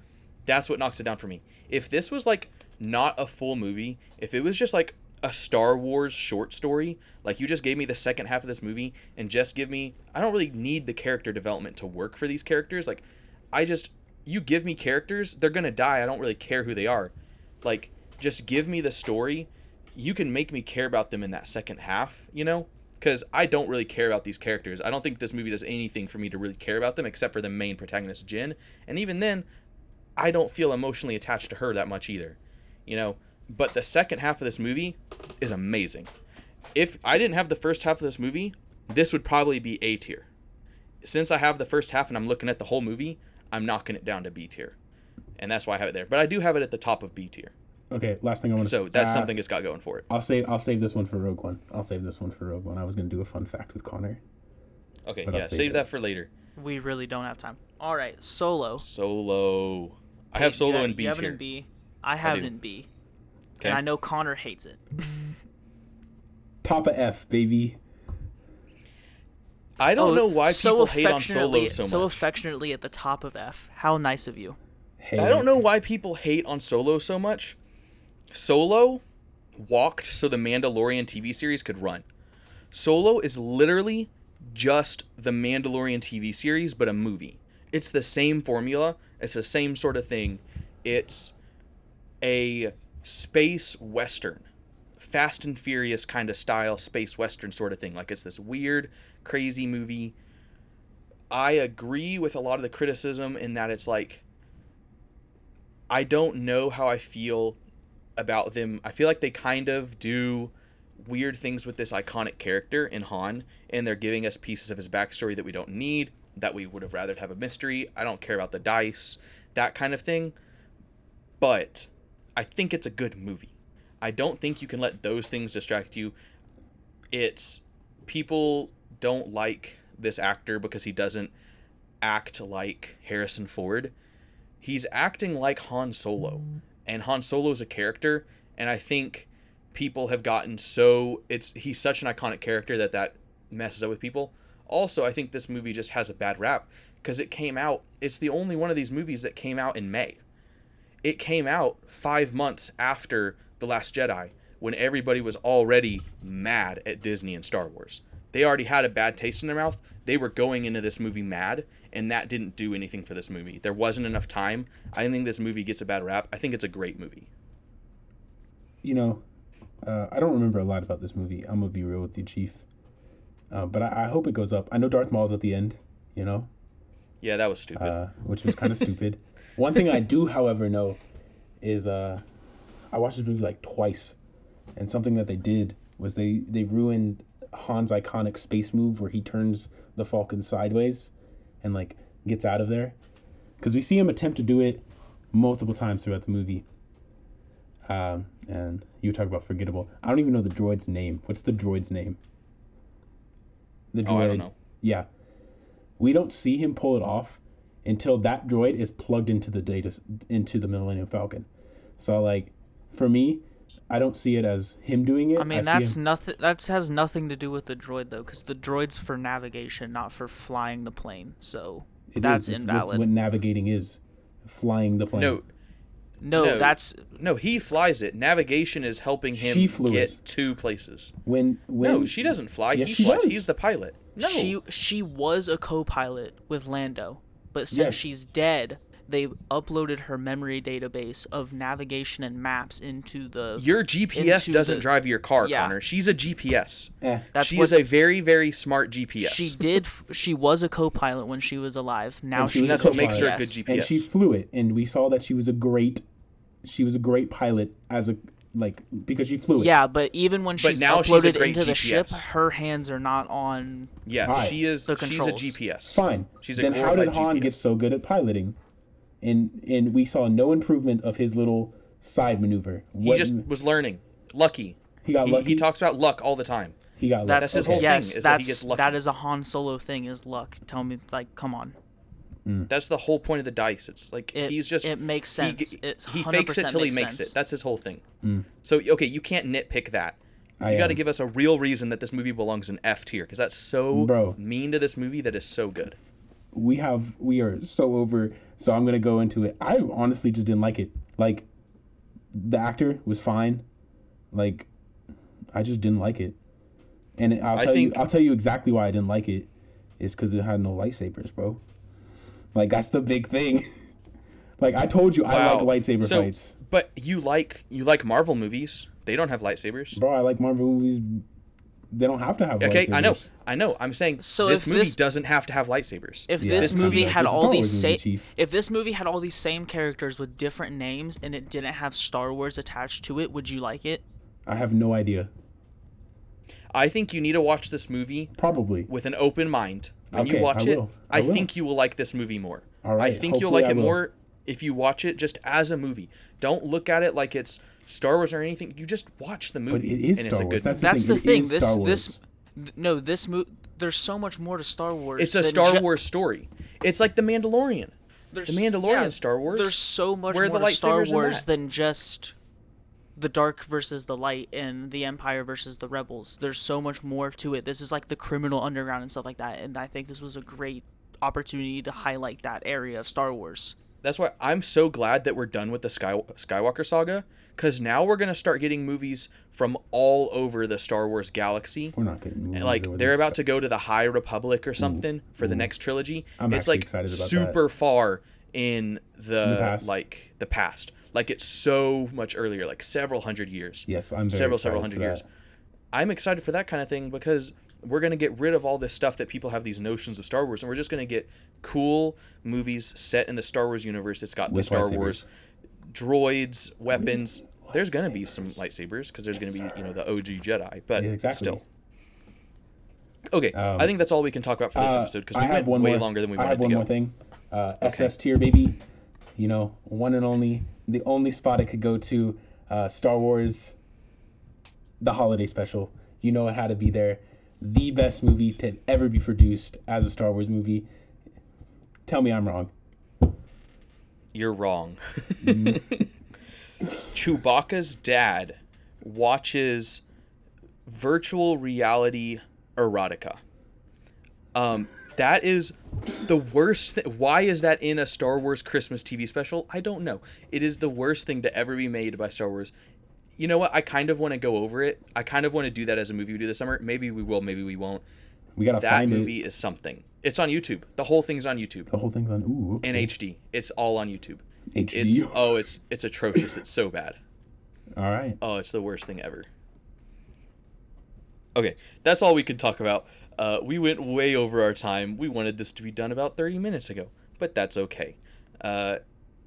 That's what knocks it down for me. If this was like not a full movie, if it was just like a Star Wars short story, like you just gave me the second half of this movie and just give me I don't really need the character development to work for these characters. Like I just you give me characters, they're going to die. I don't really care who they are. Like just give me the story. You can make me care about them in that second half, you know? Cuz I don't really care about these characters. I don't think this movie does anything for me to really care about them except for the main protagonist Jyn. And even then, I don't feel emotionally attached to her that much either. You know, but the second half of this movie is amazing. If I didn't have the first half of this movie, this would probably be A tier. Since I have the first half and I'm looking at the whole movie, I'm knocking it down to B tier. And that's why I have it there. But I do have it at the top of B tier. okay, last thing I want to. So that's uh, something it's got going for it. I'll save. I'll save this one for Rogue One. I'll save this one for Rogue One. I was gonna do a fun fact with Connor. Okay, yeah, save save that for later. We really don't have time. All right, Solo. Solo. I have Solo you in you B have it tier. in B. I have do. it in B. Okay. And I know Connor hates it. Top of F, baby. I don't Oh, know why so people hate on Solo affectionately- so much. So affectionately at the top of F. How nice of you. Hey, I don't know why people hate on Solo so much. Solo walked so the Mandalorian TV series could run. Solo is literally just the Mandalorian TV series, but a movie. It's the same formula, it's the same sort of thing. It's a space western, Fast and Furious kind of style space western sort of thing. Like it's this weird, crazy movie. I agree with a lot of the criticism in that it's like I don't know how I feel about them. I feel like they kind of do weird things with this iconic character in Han, and they're giving us pieces of his backstory that we don't need, that we would have rather have a mystery. I don't care about the dice, that kind of thing. But I think it's a good movie. I don't think you can let those things distract you. It's people don't like this actor because he doesn't act like Harrison Ford. He's acting like Han Solo, and Han Solo is a character, and I think people have gotten so it's he's such an iconic character that that messes up with people. Also, I think this movie just has a bad rap because it came out. It's the only one of these movies that came out in May. It came out five months after The Last Jedi, when everybody was already mad at Disney and Star Wars. They already had a bad taste in their mouth. They were going into this movie mad, and that didn't do anything for this movie. There wasn't enough time. I think this movie gets a bad rap. I think it's a great movie. You know, uh, I don't remember a lot about this movie. I'm gonna be real with you, Chief. Uh, but I, I hope it goes up. I know Darth Maul's at the end. You know, Yeah, that was stupid. uh, which was kind of stupid. One thing I do, however, know is uh, I watched this movie like twice, and something that they did was they they ruined Han's iconic space move where he turns the Falcon sideways, and like gets out of there, because we see him attempt to do it multiple times throughout the movie. Um, and you talk about forgettable. I don't even know the droid's name. What's the droid's name? The droid. oh, I don't know. Yeah. We don't see him pull it off until that droid is plugged into the data into the Millennium Falcon. So like for me, I don't see it as him doing it. I mean, see that's him- nothing. That has nothing to do with the droid though, because the droid's for navigation, not for flying the plane. So it that's is. It's- invalid. That's what navigating is. Flying the plane. No, no, no, that's no, he flies it. Navigation is helping him She flew get it. to places. When when no, she doesn't fly. Yes, he she flies. does. He's the pilot. No, she she was a co-pilot with Lando, but since Yes. she's dead, they uploaded her memory database of navigation and maps into the. your GPS doesn't the- drive your car, Yeah. Connor. She's a GPS. Eh, That's she what is a very, very smart GPS. she did. She was a co-pilot when she was alive. Now And she she's was a That's what makes her a good GPS. and she flew it, and we saw that she was a great, she was a great pilot as a like because she flew it. Yeah, but even when she's now she's a uploaded great into the ship, her hands are not on. yeah, Alright. she is. The she's a. GPS. Fine. She's a then how did glorified Han GPS. get so good at piloting? And and we saw no improvement of his little side maneuver. He just was learning. Lucky. He got he, lucky? He talks about luck all the time. he got That's, That's his lucky. whole yes, thing, is that he that's gets lucky. that is a Han Solo thing. Is luck? Tell me, like, come on. Mm. That's the whole point of the dice. It's like It- he's just it makes he- sense. It he fakes it 100% till he makes makes sense. it. That's his whole thing. Mm. So okay, you can't nitpick that. I You got to give us a real reason that this movie belongs in F tier because that's so Bro. mean to this movie that is so good. we have we are so over so i'm gonna go into it. I honestly just didn't like it. Like the actor was fine. Like i just didn't like it. And i'll tell you i'll tell you exactly why i didn't like it. Is because it had no lightsabers bro. Like that's the big thing. Like i told you i like lightsaber So- fights. But you like you like Marvel movies. They don't have lightsabers. bro i like marvel movies they don't have to have Okay, I know. I know. I'm saying So this movie this- doesn't have to have lightsabers. If Yeah, this movie like, had it's a all these same, if this movie had all these same characters with different names and it didn't have Star Wars attached to it, would you like it? i have no idea I think you need to watch this movie probably with an open mind. When Okay, you watch I it, will. I I, think you will like this movie more. All right, I think you'll like I it will. more if you watch it just as a movie. Don't look at it like it's Star Wars or anything. You just watch the movie, but it is and star it's a wars good that's movie. That's thing. the It thing. This this no, this mo- there's so much more to Star Wars. It's a Star ju- Wars story. It's like The Mandalorian. There's, The Mandalorian Star Wars. There's so much Where more the to Star Wars than just the dark versus the light and the Empire versus the rebels. There's so much more to it. This is like the criminal underground and stuff like that. And I think this was a great opportunity to highlight that area of Star Wars. That's why I'm so glad that we're done with the Sky Skywalker saga because now we're gonna start getting movies from all over the Star Wars galaxy. we're not getting movies like they're about to go to the High Republic or something for the next trilogy. I'm it's like excited about that. super far in the, the past. like the past. like it's so much earlier, like several hundred years. Yes, I'm very several several hundred years. I'm excited for that kind of thing because we're gonna get rid of all this stuff that people have these notions of Star Wars, and we're just gonna get cool movies set in the Star Wars universe. It's got the Star. Wars droids, weapons. There's gonna be some lightsabers because there's gonna be you know the OG Jedi, but Yeah, exactly. still. Okay, Um, I think that's all we can talk about for this Uh, episode because we have went one way more, longer than we I have one to more thing. Uh, SS tier, baby. You know, one and only, the only spot it could go to. Uh, Star Wars, the holiday special. You know it had to be there. The best movie to ever be produced as a Star Wars movie. Tell me I'm wrong. You're wrong. Chewbacca's dad watches virtual reality erotica. Um, that is the worst. Th- Why is that in a Star Wars Christmas TV special? I don't know. It is the worst thing to ever be made by Star Wars. You know what? I kind of want to go over it. I kind of want to do that as a movie we do this summer. Maybe we will. Maybe we won't. We gotta That find movie it. is something. It's on YouTube. The whole thing's on YouTube The whole thing's on. Ooh. Okay. in HD. It's all on YouTube. HD. It's oh, it's it's atrocious. It's so bad. All right. Oh, it's the worst thing ever. Okay, that's all we can talk about. Uh, we went way over our time. We wanted this to be done about 30 minutes ago, but that's okay. Uh,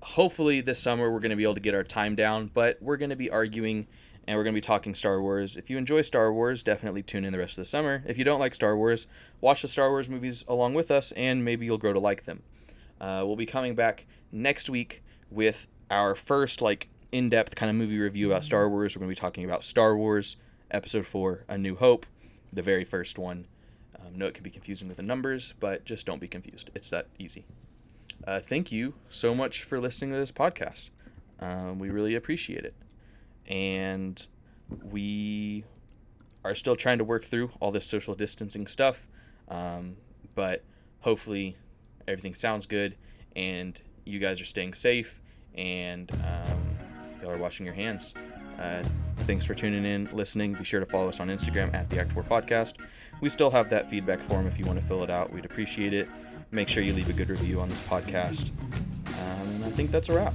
hopefully, this summer we're going to be able to get our time down, but we're going to be arguing and we're going to be talking Star Wars. If you enjoy Star Wars, definitely tune in the rest of the summer. If you don't like Star Wars, watch the Star Wars movies along with us, and maybe you'll grow to like them. Uh, we'll be coming back next week with our first like in-depth kind of movie review about Star Wars. We're going to be talking about Star Wars Episode Four: A New Hope, the very first one. Um, no, it can be confusing with the numbers, but just don't be confused. It's that easy. Uh, thank you so much for listening to this podcast. Um, we really appreciate it, and we are still trying to work through all this social distancing stuff. Um, but hopefully everything sounds good and you guys are staying safe and um, y'all are washing your hands. Uh, thanks for tuning in, listening. Be sure to follow us on Instagram at the Act 4 Podcast. We still have that feedback form if you want to fill it out. We'd appreciate it. Make sure you leave a good review on this podcast. Um, and I think that's a wrap.